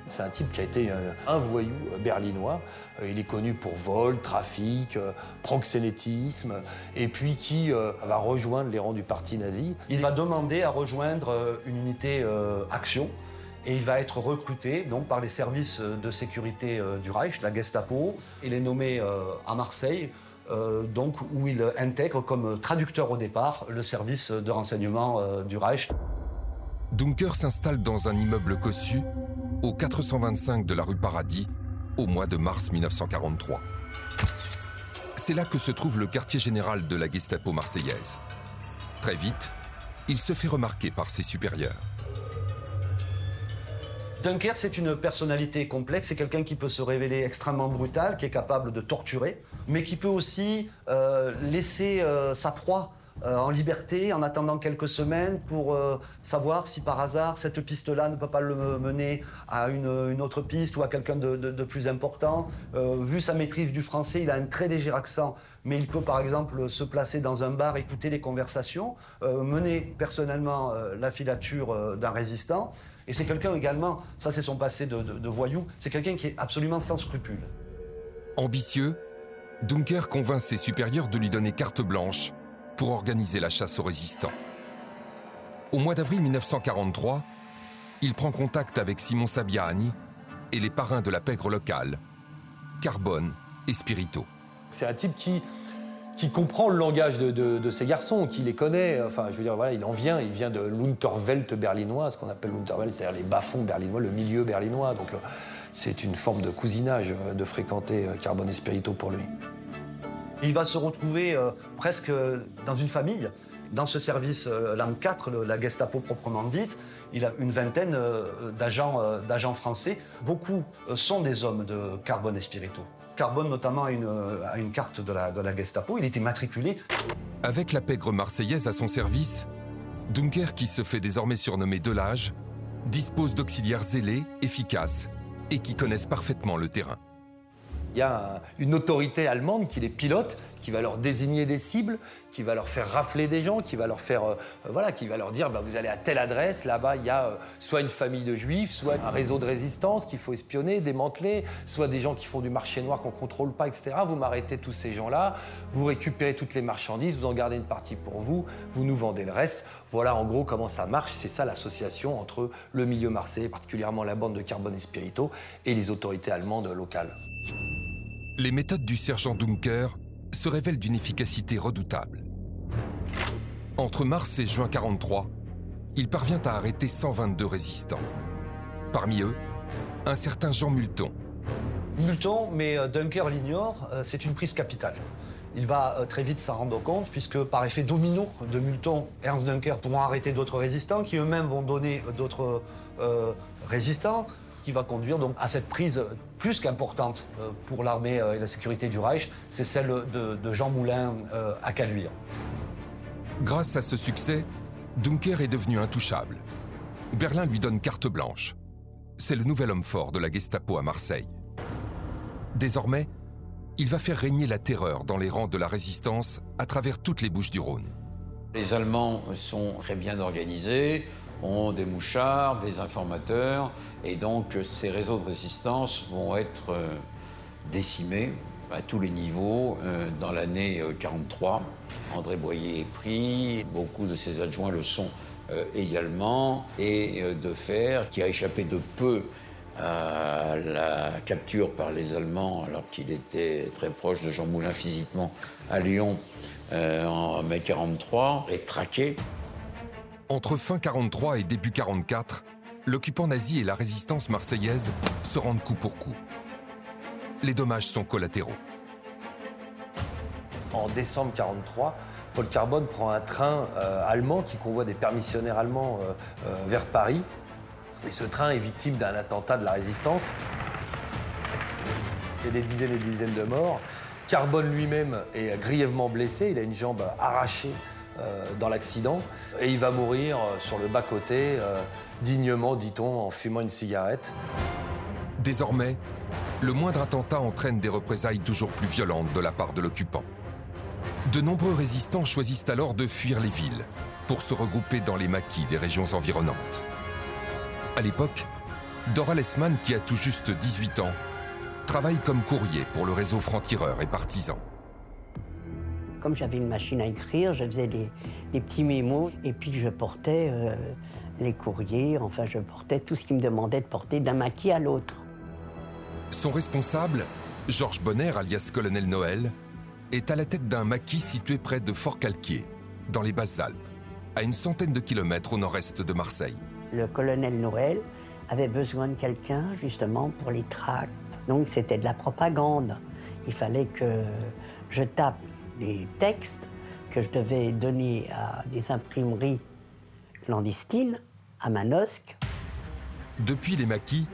C'est un type qui a été euh, un voyou euh, berlinois. Euh, il est connu pour vol, trafic, proxénétisme, et puis qui va rejoindre les rangs du parti nazi. Il va demander à rejoindre une unité action. Et il va être recruté donc, par les services de sécurité du Reich, la Gestapo. Il est nommé à Marseille, donc, où il intègre comme traducteur au départ le service de renseignement du Reich. Dunker s'installe dans un immeuble cossu au 425 de la rue Paradis au mois de mars 1943. C'est là que se trouve le quartier général de la Gestapo marseillaise. Très vite, il se fait remarquer par ses supérieurs. Dunker, c'est une personnalité complexe, c'est quelqu'un qui peut se révéler extrêmement brutal, qui est capable de torturer, mais qui peut aussi euh, laisser euh, sa proie euh, en liberté en attendant quelques semaines pour euh, savoir si par hasard cette piste-là ne peut pas le mener à une, autre piste ou à quelqu'un de, plus important. Euh, vu sa maîtrise du français, il a un très léger accent, mais il peut par exemple se placer dans un bar, écouter les conversations, mener personnellement la filature d'un résistant. Et c'est quelqu'un également, ça c'est son passé de, de voyou, c'est quelqu'un qui est absolument sans scrupules. Ambitieux, Dunker convainc ses supérieurs de lui donner carte blanche pour organiser la chasse aux résistants. Au mois d'avril 1943, il prend contact avec Simon Sabiani et les parrains de la pègre locale, Carbone et Spirito. C'est un type qui, qui comprend le langage de, ces garçons, qui les connaît. Enfin, je veux dire, voilà, il en vient, il vient de l'Unterwelt berlinois, ce qu'on appelle l'Unterwelt, c'est-à-dire les bas-fonds berlinois, le milieu berlinois. Donc, euh, c'est une forme de cousinage euh, de fréquenter euh, Carbone et Spirito pour lui. Il va se retrouver euh, presque dans une famille. Dans ce service euh, l'an 4, la Gestapo proprement dite, il a une vingtaine euh, d'agents français. Beaucoup sont des hommes de Carbone et Spirito. Carbone notamment a une, carte de la, de la Gestapo, il était matriculé. Avec la pègre marseillaise à son service, Dunker, qui se fait désormais surnommer Delage, dispose d'auxiliaires zélés, efficaces et qui connaissent parfaitement le terrain il y a une autorité allemande qui les pilote, qui va leur désigner des cibles, qui va leur faire rafler des gens, qui va leur faire, euh, voilà, qui va leur dire, bah, vous allez à telle adresse, là-bas il y a euh, soit une famille de juifs, soit un réseau de résistance qu'il faut espionner, démanteler, soit des gens qui font du marché noir qu'on contrôle pas, etc. Vous m'arrêtez tous ces gens-là, vous récupérez toutes les marchandises, vous en gardez une partie pour vous, vous nous vendez le reste. Voilà en gros comment ça marche. C'est ça l'association entre le milieu marseillais, particulièrement la bande de Carbone et Spirito, et les autorités allemandes locales. Les méthodes du sergent Dunker se révèlent d'une efficacité redoutable. Entre mars et juin 43, il parvient à arrêter 122 résistants. Parmi eux, un certain Jean Multon. Multon, mais euh, Dunker l'ignore, euh, c'est une prise capitale. Il va euh, très vite s'en rendre compte, puisque par effet domino de Multon, Ernst Dunker pourront arrêter d'autres résistants, qui eux-mêmes vont donner d'autres résistants, qui va conduire donc à cette prise plus qu'importante euh, pour l'armée euh, et la sécurité du Reich, c'est celle de, de Jean Moulin euh, à Caluire. Grâce à ce succès, Dunker est devenu intouchable. Berlin lui donne carte blanche. C'est le nouvel homme fort de la Gestapo à Marseille. Désormais, il va faire régner la terreur dans les rangs de la résistance à travers toutes les Bouches du Rhône. Les Allemands sont très bien organisés, ont des mouchards, des informateurs, et donc ces réseaux de résistance vont être euh, décimés à tous les niveaux euh, dans l'année euh, 43. André Boyer est pris, beaucoup de ses adjoints le sont euh, également, et euh, de Fer, qui a échappé de peu à la capture par les Allemands alors qu'il était très proche de Jean Moulin physiquement à Lyon euh, en mai 43, est traqué. Entre fin 43 et début 44, l'occupant nazi et la résistance marseillaise se rendent coup pour coup. Les dommages sont collatéraux. En décembre 43, Paul Carbone prend un train euh, allemand qui convoie des permissionnaires allemands euh, euh, vers Paris. Et ce train est victime d'un attentat de la résistance. Il y a des dizaines et dizaines de morts. Carbone lui-même est grièvement blessé, il a une jambe arrachée dans l'accident et il va mourir euh, sur le bas-côté, euh, dignement, dit-on, en fumant une cigarette. Désormais, le moindre attentat entraîne des représailles toujours plus violentes de la part de l'occupant. De nombreux résistants choisissent alors de fuir les villes pour se regrouper dans les maquis des régions environnantes. À l'époque, Dora Lessman, qui a tout juste 18 ans, travaille comme courrier pour le réseau franc-tireurs et partisans. Comme j'avais une machine à écrire, je faisais des, des petits mémos et puis je portais euh, les courriers, enfin je portais tout ce qui me demandait de porter d'un maquis à l'autre. Son responsable, Georges Bonner, alias Colonel Noël, est à la tête d'un maquis situé près de Fort-Calquier, dans les Basses-Alpes, à une centaine de kilomètres au nord-est de Marseille. Le colonel Noël avait besoin de quelqu'un justement pour les tracts. Donc c'était de la propagande. Il fallait que je tape des textes que je devais donner à des imprimeries clandestines, à Manosque. Depuis les maquis,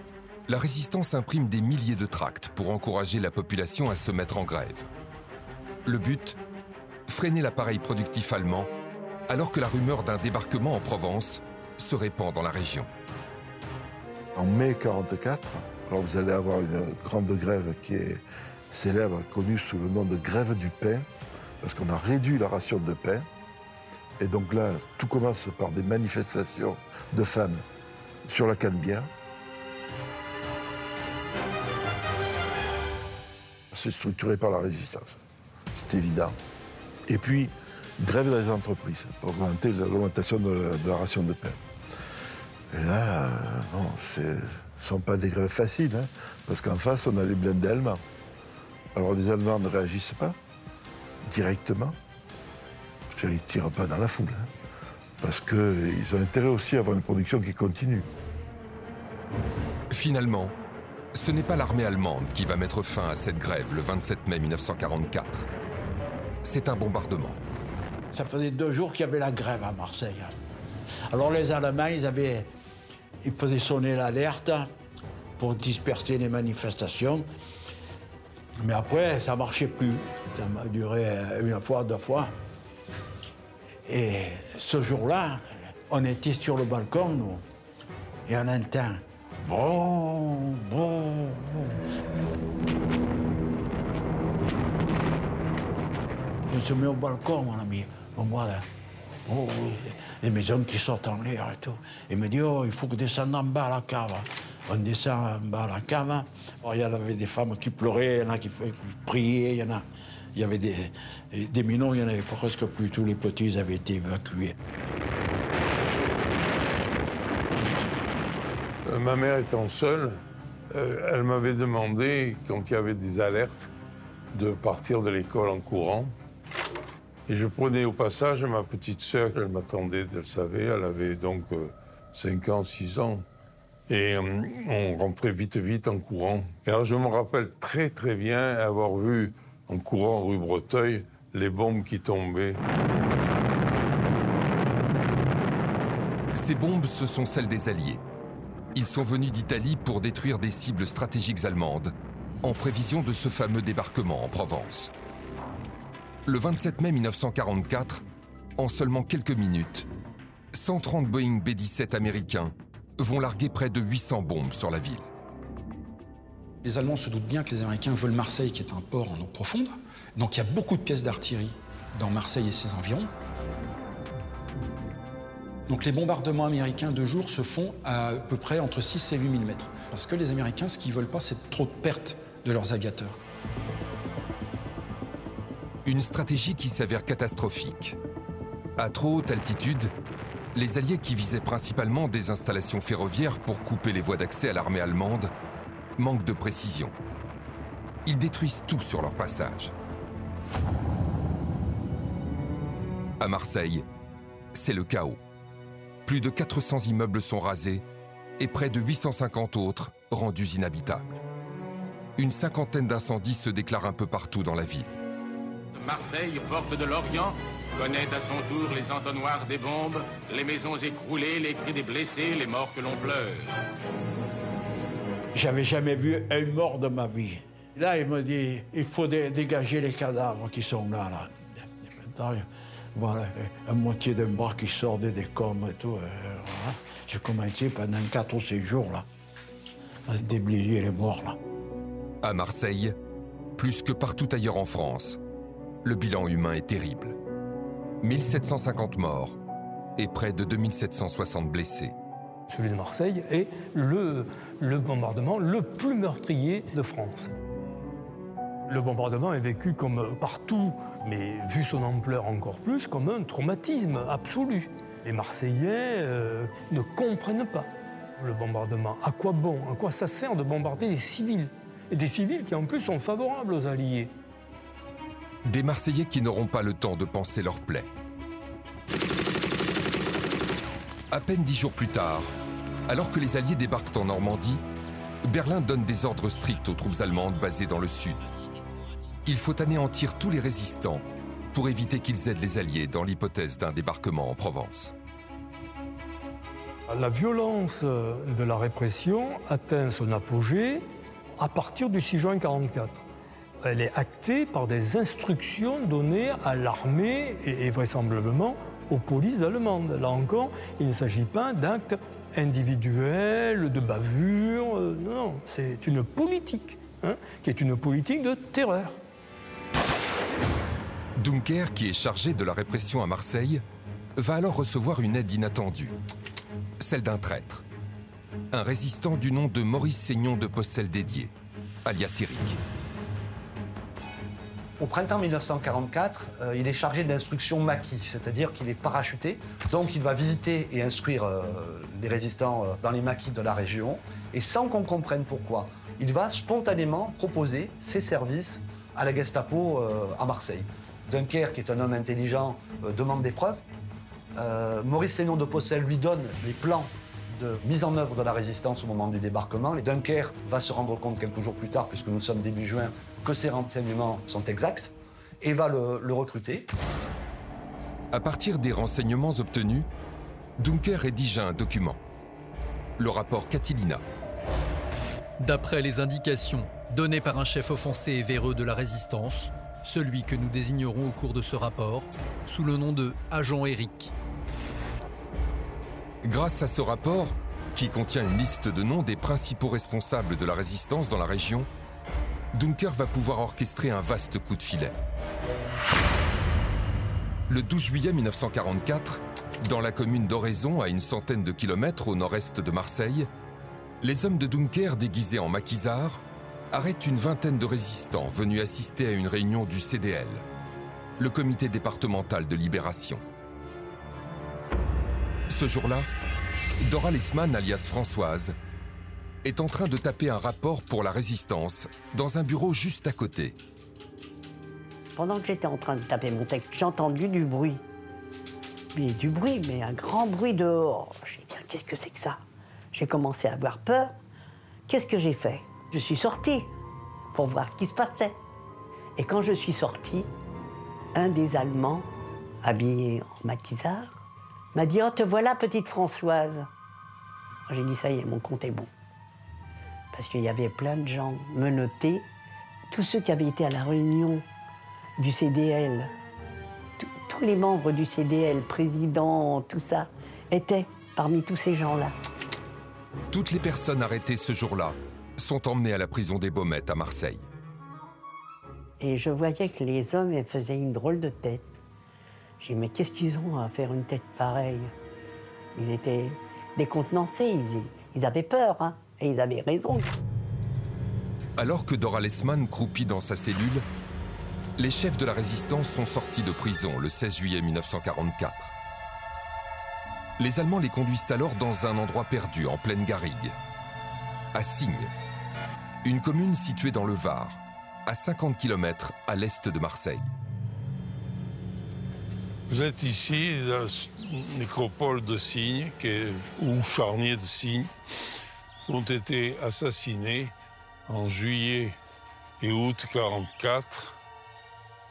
la résistance imprime des milliers de tracts pour encourager la population à se mettre en grève. Le but Freiner l'appareil productif allemand, alors que la rumeur d'un débarquement en Provence se répand dans la région. En mai 44, alors vous allez avoir une grande grève qui est célèbre, connue sous le nom de grève du pain, parce qu'on a réduit la ration de pain. Et donc là, tout commence par des manifestations de femmes sur la Canebière. C'est structuré par la résistance, c'est évident. Et puis, grève dans les entreprises pour augmenter l'augmentation de, la- ration de pain. Et là, bon, ce ne sont pas des grèves faciles, hein, parce qu'en face, on a les blindés allemands. Alors les Allemands ne réagissent pas directement. C'est-à-dire, Ils ne tirent pas dans la foule. hein, parce qu'ils ont intérêt aussi à avoir une production qui continue. Finalement, ce n'est pas l'armée allemande qui va mettre fin à cette grève le 27 mai 1944. C'est un bombardement. Ça faisait deux jours qu'il y avait la grève à Marseille. Alors les Allemands, ils, avaient, ils faisaient sonner l'alerte pour disperser les manifestations. Mais après, ça marchait plus. Ça m'a duré une fois, deux fois. Et ce jour-là, on était sur le balcon, nous, et on entend bon, bon, bon. se met au balcon, mon ami. On voit là. Les maisons qui sortent en l'air et tout. Il me dit, oh, il faut que descende en bas à la cave. On descend en bas à la cave. Alors, il y avait des femmes qui pleuraient, il y en a qui priaient, il y en a. Il y avait des, des minots, il n'y en avait presque plus. Tous les petits avaient été évacués. Euh, ma mère étant seule, euh, elle m'avait demandé, quand il y avait des alertes, de partir de l'école en courant. Et je prenais au passage ma petite sœur, elle m'attendait, elle savait, elle avait donc 5 euh, ans, 6 ans. Et on rentrait vite, vite en courant. Et alors je me rappelle très, très bien avoir vu en courant rue Breteuil les bombes qui tombaient. Ces bombes, ce sont celles des Alliés. Ils sont venus d'Italie pour détruire des cibles stratégiques allemandes, en prévision de ce fameux débarquement en Provence. Le 27 mai 1944, en seulement quelques minutes, 130 Boeing B-17 américains vont larguer près de 800 bombes sur la ville. Les Allemands se doutent bien que les Américains veulent Marseille, qui est un port en eau profonde. Donc il y a beaucoup de pièces d'artillerie dans Marseille et ses environs. Donc les bombardements américains de jour se font à, peu près entre 6 et 8 000 mètres. Parce que les Américains, ce qu'ils veulent pas, c'est trop de pertes de leurs aviateurs. Une stratégie qui s'avère catastrophique. À trop haute altitude, les Alliés qui visaient principalement des installations ferroviaires pour couper les voies d'accès à l'armée allemande manquent de précision. Ils détruisent tout sur leur passage. À Marseille, c'est le chaos. Plus de 400 immeubles sont rasés et près de 850 autres rendus inhabitables. Une cinquantaine d'incendies se déclarent un peu partout dans la ville. Marseille, porte de l'Orient, connaît à son tour les entonnoirs des bombes, les maisons écroulées, les cris des blessés, les morts que l'on pleure. J'avais jamais vu un mort de ma vie. Là, il me dit, il faut dégager les cadavres qui sont là. là. Voilà, la moitié d'un bras qui sort des décombres et tout. Euh, J'ai commencé pendant 4 ou 6 jours, là, à déblayer les morts, là. À Marseille, plus que partout ailleurs en France, le bilan humain est terrible. 1750 morts et près de 2760 blessés. Celui de Marseille est le, bombardement le plus meurtrier de France. Le bombardement est vécu comme partout, mais vu son ampleur encore plus, comme un traumatisme absolu. Les Marseillais euh, ne comprennent pas le bombardement. À quoi bon? À quoi ça sert de bombarder des civils? Et des civils qui en plus sont favorables aux Alliés. Des Marseillais qui n'auront pas le temps de penser leur plaie. À peine dix jours plus tard, alors que les Alliés débarquent en Normandie, Berlin donne des ordres stricts aux troupes allemandes basées dans le sud il faut anéantir tous les résistants pour éviter qu'ils aident les Alliés dans l'hypothèse d'un débarquement en Provence. La violence de la répression atteint son apogée à partir du 6 juin 1944. Elle est actée par des instructions données à l'armée et, vraisemblablement aux polices allemandes. Là encore, il ne s'agit pas d'actes individuels, de bavures. Euh, non, c'est une politique, hein, qui est une politique de terreur. Dunker, qui est chargé de la répression à Marseille, va alors recevoir une aide inattendue, celle d'un traître, un résistant du nom de Maurice Seignon de Possel dédié, alias Eric. Au printemps 1944, euh, il est chargé d'instruction maquis, c'est-à-dire qu'il est parachuté. Donc il va visiter et instruire euh, les résistants euh, dans les maquis de la région. Et sans qu'on comprenne pourquoi, il va spontanément proposer ses services à la Gestapo à Marseille. Dunkerque, qui est un homme intelligent, demande des preuves. Maurice Sénon de Possel lui donne les plans de mise en œuvre de la résistance au moment du débarquement. Et Dunkerque va se rendre compte quelques jours plus tard, puisque nous sommes début juin, que ces renseignements sont exacts et va le, le recruter. À partir des renseignements obtenus, Dunker rédige un document, le rapport Catilina. D'après les indications données par un chef offensé et véreux de la résistance, celui que nous désignerons au cours de ce rapport sous le nom de Agent Eric. Grâce à ce rapport, qui contient une liste de noms des principaux responsables de la résistance dans la région, Dunker va pouvoir orchestrer un vaste coup de filet. Le 12 juillet 1944, dans la commune d'Oraison, à une centaine de kilomètres au nord-est de Marseille, les hommes de Dunker déguisés en maquisards arrêtent une vingtaine de résistants venus assister à une réunion du CDL, le comité départemental de libération. Ce jour-là, Dora Lesman, alias Françoise, est en train de taper un rapport pour la résistance dans un bureau juste à côté. Pendant que j'étais en train de taper mon texte, j'ai entendu du bruit. Mais du bruit, mais un grand bruit dehors. J'ai dit, qu'est-ce que c'est que ça? J'ai commencé à avoir peur. Qu'est-ce que j'ai fait? Je suis sortie pour voir ce qui se passait. Et quand je suis sortie, un des Allemands, habillé en maquisard, m'a dit Oh, te voilà, petite Françoise. J'ai dit Ça y est, mon compte est bon. Parce qu'il y avait plein de gens menottés. Tous ceux qui avaient été à la réunion du CDL, tous les membres du CDL, président, tout ça, étaient parmi tous ces gens-là. Toutes les personnes arrêtées ce jour-là sont emmenées à la prison des Baumettes à Marseille. Et je voyais que les hommes faisaient une drôle de tête. J'ai dit, mais qu'est-ce qu'ils ont à faire une tête pareille? Ils étaient décontenancés, ils, ils avaient peur, hein, et ils avaient raison. Alors que Dora Lesman croupit dans sa cellule, les chefs de la résistance sont sortis de prison le 16 juillet 1944. Les Allemands les conduisent alors dans un endroit perdu en pleine garrigue, à Signes, une commune située dans le Var, à 50 km à l'est de Marseille. Vous êtes ici, dans la nécropole de Signes, ou charnier de Signes, ont été assassinés en juillet et août 1944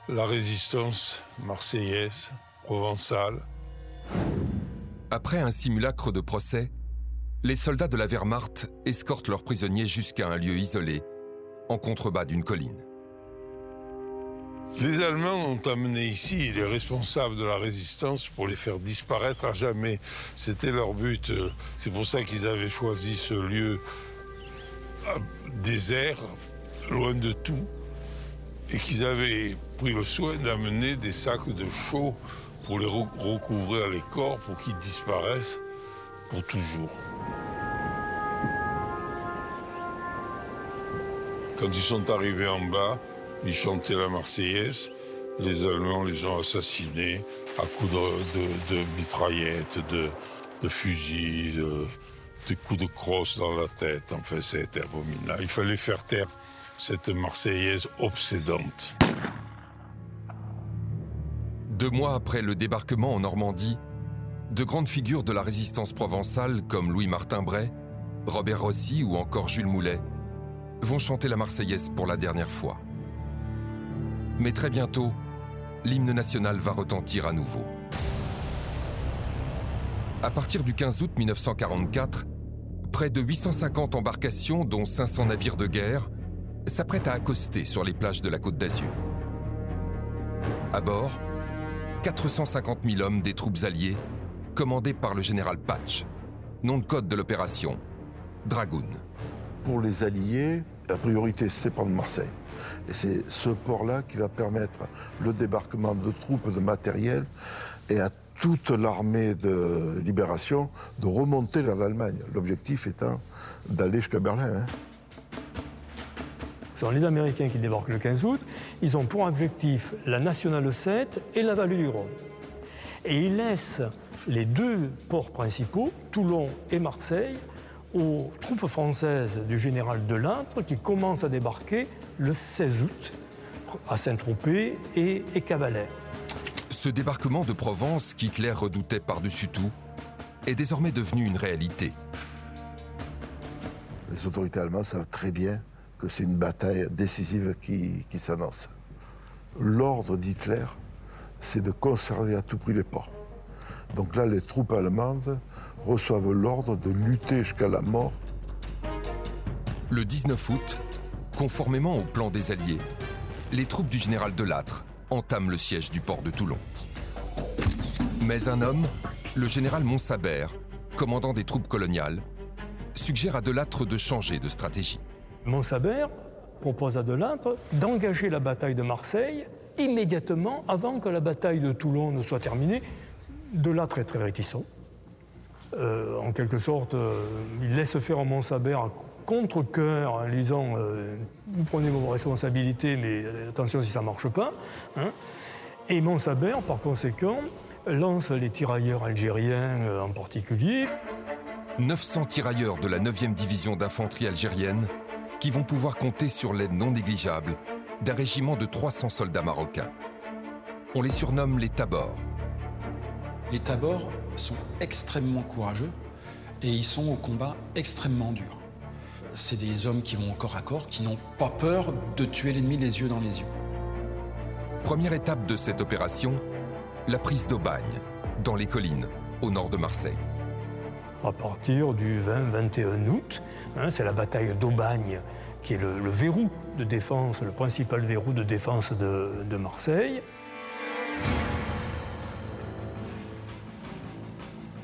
la résistance marseillaise, provençale. Après un simulacre de procès, les soldats de la Wehrmacht escortent leurs prisonniers jusqu'à un lieu isolé, en contrebas d'une colline. Les Allemands ont amené ici les responsables de la résistance pour les faire disparaître à jamais. C'était leur but. C'est pour ça qu'ils avaient choisi ce lieu désert, loin de tout, et qu'ils avaient pris le soin d'amener des sacs de chaux pour les recouvrir les corps pour qu'ils disparaissent pour toujours. Quand ils sont arrivés en bas, ils chantaient la Marseillaise. Les Allemands les ont assassinés à coups de, mitraillettes, de, fusils, de, coups de crosse dans la tête. Enfin, c'était abominable. Il fallait faire taire cette Marseillaise obsédante. Deux mois après le débarquement en Normandie, de grandes figures de la résistance provençale comme Louis-Martin Bray, Robert Rossi ou encore Jules Moulet vont chanter la Marseillaise pour la dernière fois. Mais très bientôt, l'hymne national va retentir à nouveau. À partir du 15 août 1944, près de 850 embarcations, dont 500 navires de guerre, s'apprête à accoster sur les plages de la Côte d'Azur. À bord, 450 000 hommes des troupes alliées, commandés par le général Patch, nom de code de l'opération, Dragoon. Pour les Alliés, la priorité, c'est prendre Marseille. Et c'est ce port-là qui va permettre le débarquement de troupes, de matériel, et à toute l'armée de libération de remonter vers l'Allemagne. L'objectif étant d'aller jusqu'à Berlin. Hein sont les Américains qui débarquent le 15 août. Ils ont pour objectif la Nationale 7 et la vallée du Rhône. Et ils laissent les deux ports principaux, Toulon et Marseille, aux troupes françaises du général Delattre qui commencent à débarquer le 16 août à Saint-Tropez et, et Cavalère. Ce débarquement de Provence qu'Hitler redoutait par-dessus tout est désormais devenu une réalité. Les autorités allemandes savent très bien que c'est une bataille décisive qui, s'annonce. L'ordre d'Hitler, c'est de conserver à tout prix les ports. Donc là, les troupes allemandes reçoivent l'ordre de lutter jusqu'à la mort. Le 19 août, conformément au plan des Alliés, les troupes du général Delattre entament le siège du port de Toulon. Mais un homme, le général Montsabert, commandant des troupes coloniales, suggère à Delattre de changer de stratégie. Montsabert propose à Delattre d'engager la bataille de Marseille immédiatement avant que la bataille de Toulon ne soit terminée. Delattre est très réticent. Euh, en quelque sorte, euh, il laisse faire en Montsabert à contre-cœur en disant euh, Vous prenez vos responsabilités, mais attention si ça ne marche pas. hein. Et Montsabert, par conséquent, lance les tirailleurs algériens euh, en particulier. 900 tirailleurs de la 9e division d'infanterie algérienne qui vont pouvoir compter sur l'aide non négligeable d'un régiment de 300 soldats marocains. On les surnomme les Tabors. Les Tabors sont extrêmement courageux et ils sont au combat extrêmement dur. C'est des hommes qui vont au corps à corps, qui n'ont pas peur de tuer l'ennemi les yeux dans les yeux. Première étape de cette opération, la prise d'Aubagne, dans les collines, au nord de Marseille. À partir du 20-21 août, hein, c'est la bataille d'Aubagne qui est le, le verrou de défense, le principal verrou de défense de, de Marseille.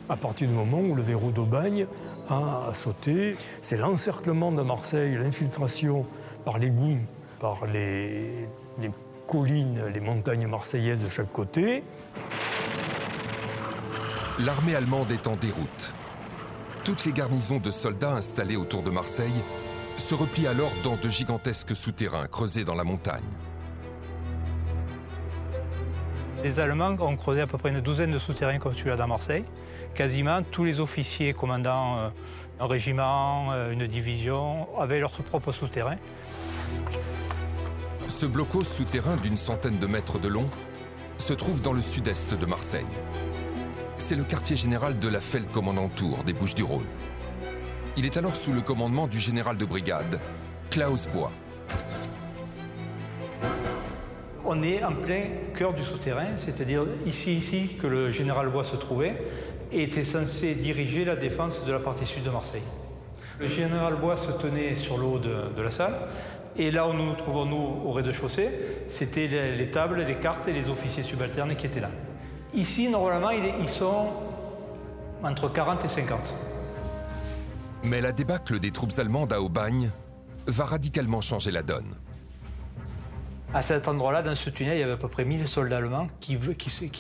À partir du moment où le verrou d'Aubagne a sauté, c'est l'encerclement de Marseille, l'infiltration par les goûts, par les, les collines, les montagnes marseillaises de chaque côté. L'armée allemande est en déroute. Toutes les garnisons de soldats installées autour de Marseille se replient alors dans de gigantesques souterrains creusés dans la montagne. Les Allemands ont creusé à peu près une douzaine de souterrains comme celui-là dans Marseille. Quasiment tous les officiers commandant euh, un régiment, euh, une division, avaient leur propre souterrain. Ce blocos souterrain d'une centaine de mètres de long se trouve dans le sud-est de Marseille. C'est le quartier général de la Feldkommandantur des Bouches-du-Rhône. Il est alors sous le commandement du général de brigade, Klaus Bois. On est en plein cœur du souterrain, c'est-à-dire ici, ici que le général Bois se trouvait et était censé diriger la défense de la partie sud de Marseille. Le général Bois se tenait sur le haut de, la salle et là où nous nous trouvons, nous, au rez-de-chaussée, c'était les, les tables, les cartes et les officiers subalternes qui étaient là. Ici, normalement, ils sont entre 40 et 50. Mais la débâcle des troupes allemandes à Aubagne va radicalement changer la donne. À cet endroit-là, dans ce tunnel, il y avait à peu près 1000 soldats allemands qui,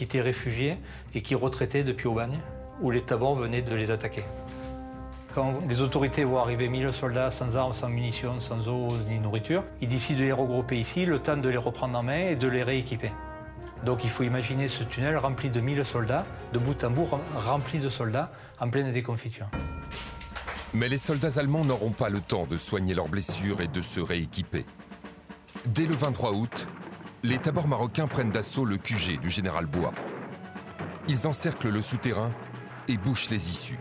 étaient réfugiés et qui retraitaient depuis Aubagne, où les tabors venaient de les attaquer. Quand les autorités voient arriver 1000 soldats sans armes, sans munitions, sans eau ni nourriture, ils décident de les regrouper ici, le temps de les reprendre en main et de les rééquiper. Donc il faut imaginer ce tunnel rempli de 1000 soldats, de bout en bout rem- rempli de soldats, en pleine déconfiture. Mais les soldats allemands n'auront pas le temps de soigner leurs blessures et de se rééquiper. Dès le 23 août, les tabors marocains prennent d'assaut le QG du général Bois. Ils encerclent le souterrain et bouchent les issues.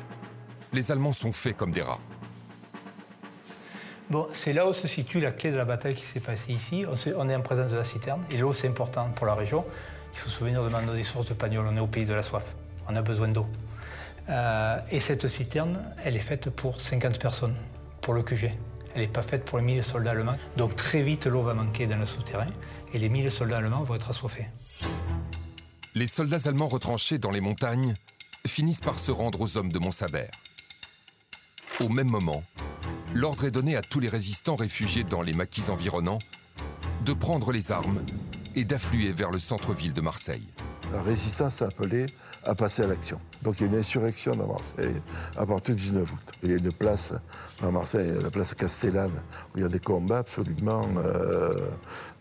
Les Allemands sont faits comme des rats. Bon, c'est là où se situe la clé de la bataille qui s'est passée ici. On, est en présence de la citerne et l'eau c'est important pour la région. Il faut se souvenir de Mando des sources de Pagnol, on est au pays de la soif. On a besoin d'eau. Euh, et cette citerne, elle est faite pour 50 personnes, pour le QG. Elle n'est pas faite pour les 1000 soldats allemands. Donc très vite l'eau va manquer dans le souterrain et les 1000 soldats allemands vont être assoiffés. Les soldats allemands retranchés dans les montagnes finissent par se rendre aux hommes de Montsabert. Au même moment, l'ordre est donné à tous les résistants réfugiés dans les maquis environnants de prendre les armes et d'affluer vers le centre-ville de Marseille. La résistance a appelé à passer à l'action. Donc il y a une insurrection à Marseille à partir du 19 août. Il y a une place à Marseille, la place Castellane, où il y a des combats absolument euh,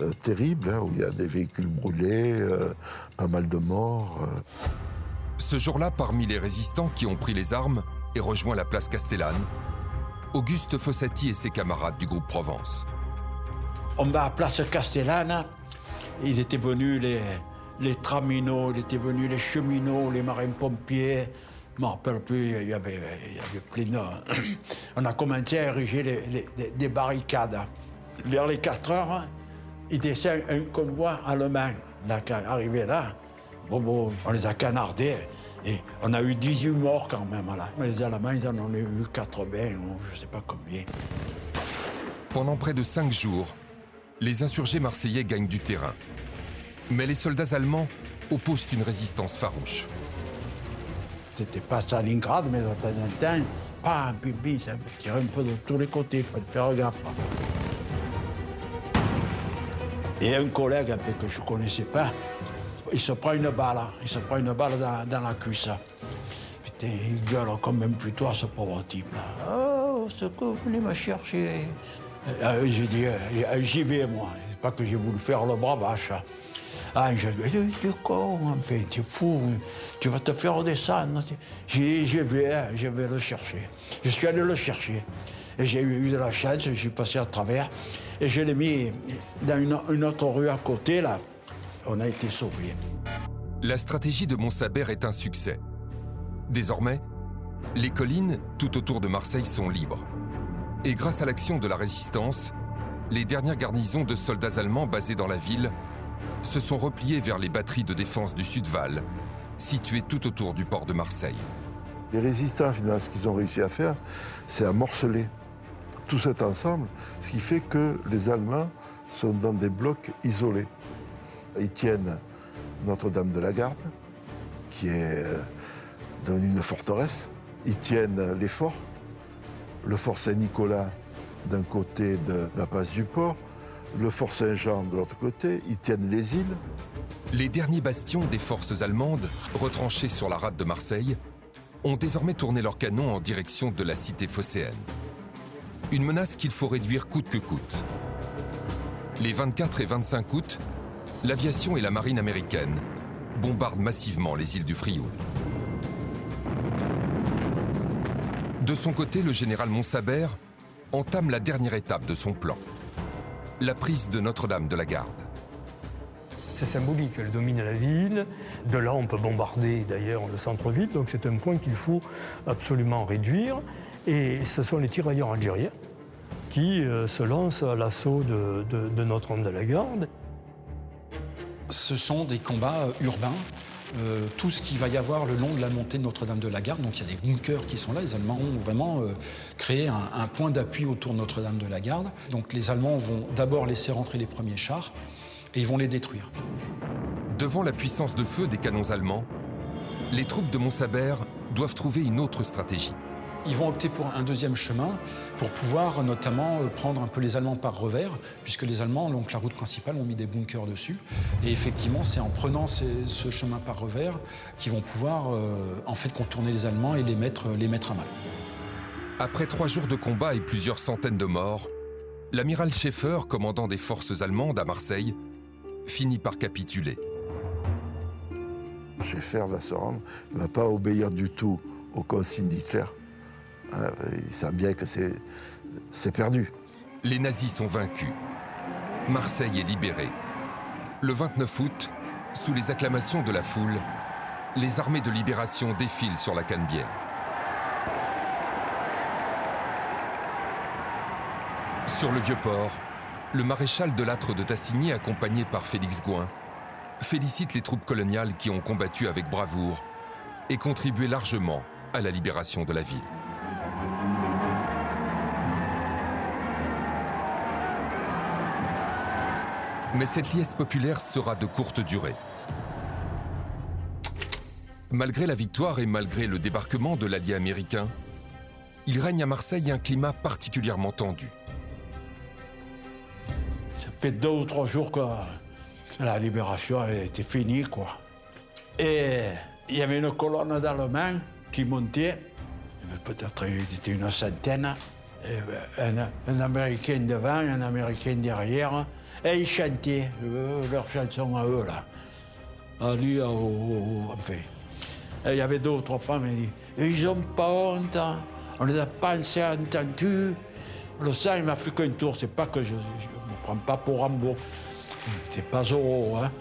euh, terribles, hein, où il y a des véhicules brûlés, euh, pas mal de morts. euh. Ce jour-là, parmi les résistants qui ont pris les armes et rejoint la place Castellane, Auguste Fossati et ses camarades du groupe Provence. On va à Place Castellane. Il était venu les, les traminots, il était venu les cheminots, les marins-pompiers. Je ne me rappelle plus, il y avait, il y avait plein de... On a commencé à ériger des- des barricades. Vers les 4 heures, il descend un convoi allemand. Arrivé là, on les a canardés. Et on a eu 18 morts quand même là. Les Allemands, ils en ont eu 80 ou je ne sais pas combien. Pendant près de cinq jours, les insurgés marseillais gagnent du terrain. Mais les soldats allemands opposent une résistance farouche. C'était pas Stalingrad, mais de temps pam, bim, bim, ça tirait un peu de tous les côtés, il fallait faire gaffe. Et un collègue un peu que je connaissais pas, il se prend une balle, il se prend une balle dans, dans la cuisse. Putain, il gueule quand même plutôt à ce pauvre type-là. Oh, ce que vous venez me chercher. Euh, j'ai dit, euh, j'y vais moi. C'est pas que j'ai voulu faire le bras vache. Ah, je dis, tu es con, enfin, tu es fou, tu vas te faire descendre. J'ai dit, je vais, je vais le chercher. Je suis allé le chercher. Et j'ai eu de la chance, je suis passé à travers. Et je l'ai mis dans une, autre rue à côté, là. On a été sauvés. La stratégie de Montsaber est un succès. Désormais, les collines tout autour de Marseille sont libres. Et grâce à l'action de la résistance, les dernières garnisons de soldats allemands basés dans la ville se sont repliées vers les batteries de défense du Sud-Val, situées tout autour du port de Marseille. Les résistants, finalement, ce qu'ils ont réussi à faire, c'est à morceler tout cet ensemble, ce qui fait que les Allemands sont dans des blocs isolés. Ils tiennent Notre-Dame de la Garde, qui est euh, devenue une forteresse. Ils tiennent les forts, le fort Saint-Nicolas d'un côté de la passe du port, le fort Saint-Jean de l'autre côté, ils tiennent les îles. Les derniers bastions des forces allemandes, retranchés sur la rade de Marseille, ont désormais tourné leurs canons en direction de la cité phocéenne. Une menace qu'il faut réduire coûte que coûte. Les 24 et 25 août, l'aviation et la marine américaine bombardent massivement les îles du Frioul. De son côté, le général Montsaber entame la dernière étape de son plan, la prise de Notre-Dame de la Garde. C'est symbolique, elle domine la ville. De là, on peut bombarder d'ailleurs le centre-ville, donc c'est un point qu'il faut absolument réduire. Et ce sont les tirailleurs algériens qui euh, se lancent à l'assaut de, de- de Notre-Dame de la Garde. Ce sont des combats euh, urbains. Euh, tout ce qu'il va y avoir le long de la montée de Notre-Dame de la Garde. Donc il y a des bunkers qui sont là. Les Allemands ont vraiment euh, créé un, point d'appui autour de Notre-Dame de la Garde. Donc les Allemands vont d'abord laisser rentrer les premiers chars et ils vont les détruire. Devant la puissance de feu des canons allemands, les troupes de Montsaber doivent trouver une autre stratégie. Ils vont opter pour un deuxième chemin pour pouvoir notamment euh, prendre un peu les Allemands par revers, puisque les Allemands, donc la route principale, ont mis des bunkers dessus. Et effectivement, c'est en prenant ces- ce chemin par revers qu'ils vont pouvoir euh, en fait contourner les Allemands et les mettre, les mettre à mal. Après trois jours de combat et plusieurs centaines de morts, l'amiral Schaeffer, commandant des forces allemandes à Marseille, finit par capituler. Schaeffer va se rendre, il ne va pas obéir du tout aux consignes d'Hitler. Hein, Il sent bien que c'est perdu. Les nazis sont vaincus. Marseille est libérée. Le 29 août, sous les acclamations de la foule, les armées de libération défilent sur la Canebière. Sur le Vieux-Port, le maréchal de Lattre de Tassigny, accompagné par Félix Gouin, félicite les troupes coloniales qui ont combattu avec bravoure et contribué largement à la libération de la ville. Mais cette liesse populaire sera de courte durée. Malgré la victoire et malgré le débarquement de l'allié américain, il règne à Marseille un climat particulièrement tendu. Ça fait deux ou trois jours que la libération était finie. Et il y avait une colonne d'Allemands qui montait, peut-être il une centaine, et un, Américain devant, un Américain derrière, et ils chantaient euh, leur chanson à eux, là. À lui, à- au- enfin. Et il y avait deux ou trois femmes, elles disaient Ils ont pas honte, hein. on les a assez entendus. Le sang, il m'a fait qu'un tour, c'est pas que je ne me prends pas pour Rambo. C'est pas Zorro, hein.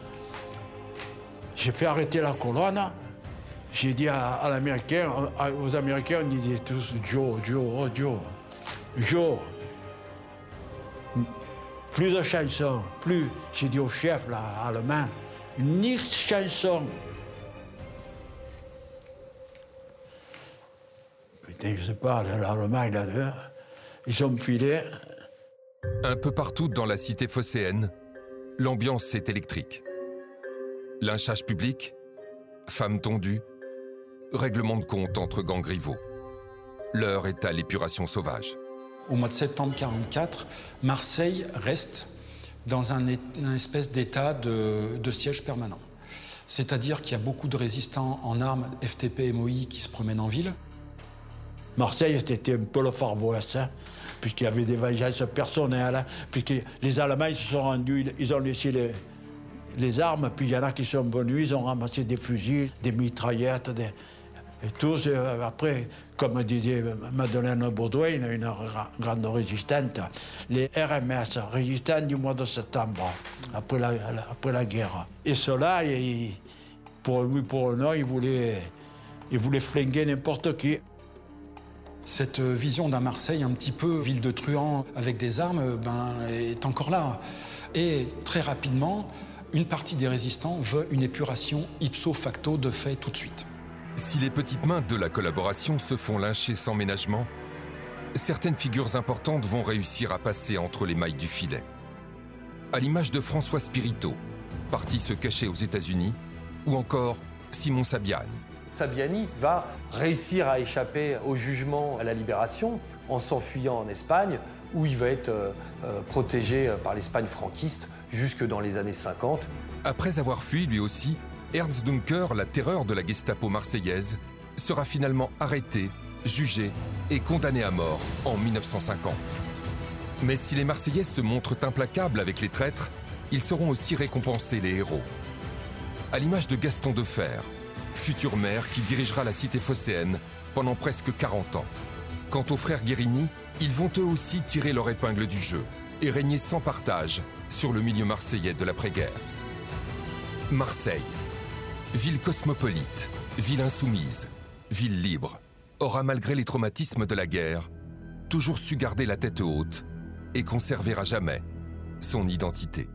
J'ai fait arrêter la colonne. J'ai dit à, à l'Américain, aux Américains, on disait tous Joe, Joe, oh Joe. Joe. Plus de chansons, plus. J'ai dit au chef, là, allemand, ni chanson. Putain, je sais pas, a deux. Ils ont filé. Un peu partout dans la cité phocéenne, l'ambiance est électrique. Lynchage public, femmes tondues, règlement de compte entre gangs rivaux. L'heure est à l'épuration sauvage. Au mois de septembre 1944, Marseille reste dans un, un espèce d'état de, de siège permanent. C'est-à-dire qu'il y a beaucoup de résistants en armes FTP MOI qui se promènent en ville. Marseille, c'était un peu le Far West, hein, puisqu'il y avait des vengeances personnelles, hein, puisque les Allemands ils se sont rendus, ils ont laissé les, les armes, puis il y en a qui sont venus, ils ont ramassé des fusils, des mitraillettes, des, et tous, euh, après, comme disait Madeleine Baudouin, une grande résistante, les RMS, résistants du mois de septembre, après la, guerre. Et cela, pour lui, pour le nom, il voulait, il voulait flinguer n'importe qui. Cette vision d'un Marseille un petit peu ville de truands avec des armes ben, est encore là. Et très rapidement, une partie des résistants veut une épuration ipso facto de fait tout de suite. Si les petites mains de la collaboration se font lyncher sans ménagement, certaines figures importantes vont réussir à passer entre les mailles du filet. À l'image de François Spirito, parti se cacher aux États-Unis, ou encore Simon Sabiani. Sabiani va réussir à échapper au jugement à la libération en s'enfuyant en Espagne, où il va être euh, euh, protégé par l'Espagne franquiste jusque dans les années 50. Après avoir fui lui aussi, Ernst Dunker, la terreur de la Gestapo marseillaise, sera finalement arrêté, jugé et condamné à mort en 1950. Mais si les Marseillais se montrent implacables avec les traîtres, ils seront aussi récompensés les héros. À l'image de Gaston Defer, futur maire qui dirigera la cité phocéenne pendant presque 40 ans. Quant aux frères Guérini, ils vont eux aussi tirer leur épingle du jeu et régner sans partage sur le milieu marseillais de l'après-guerre. Marseille, ville cosmopolite, ville insoumise, ville libre, aura malgré les traumatismes de la guerre, toujours su garder la tête haute et conserver à jamais son identité.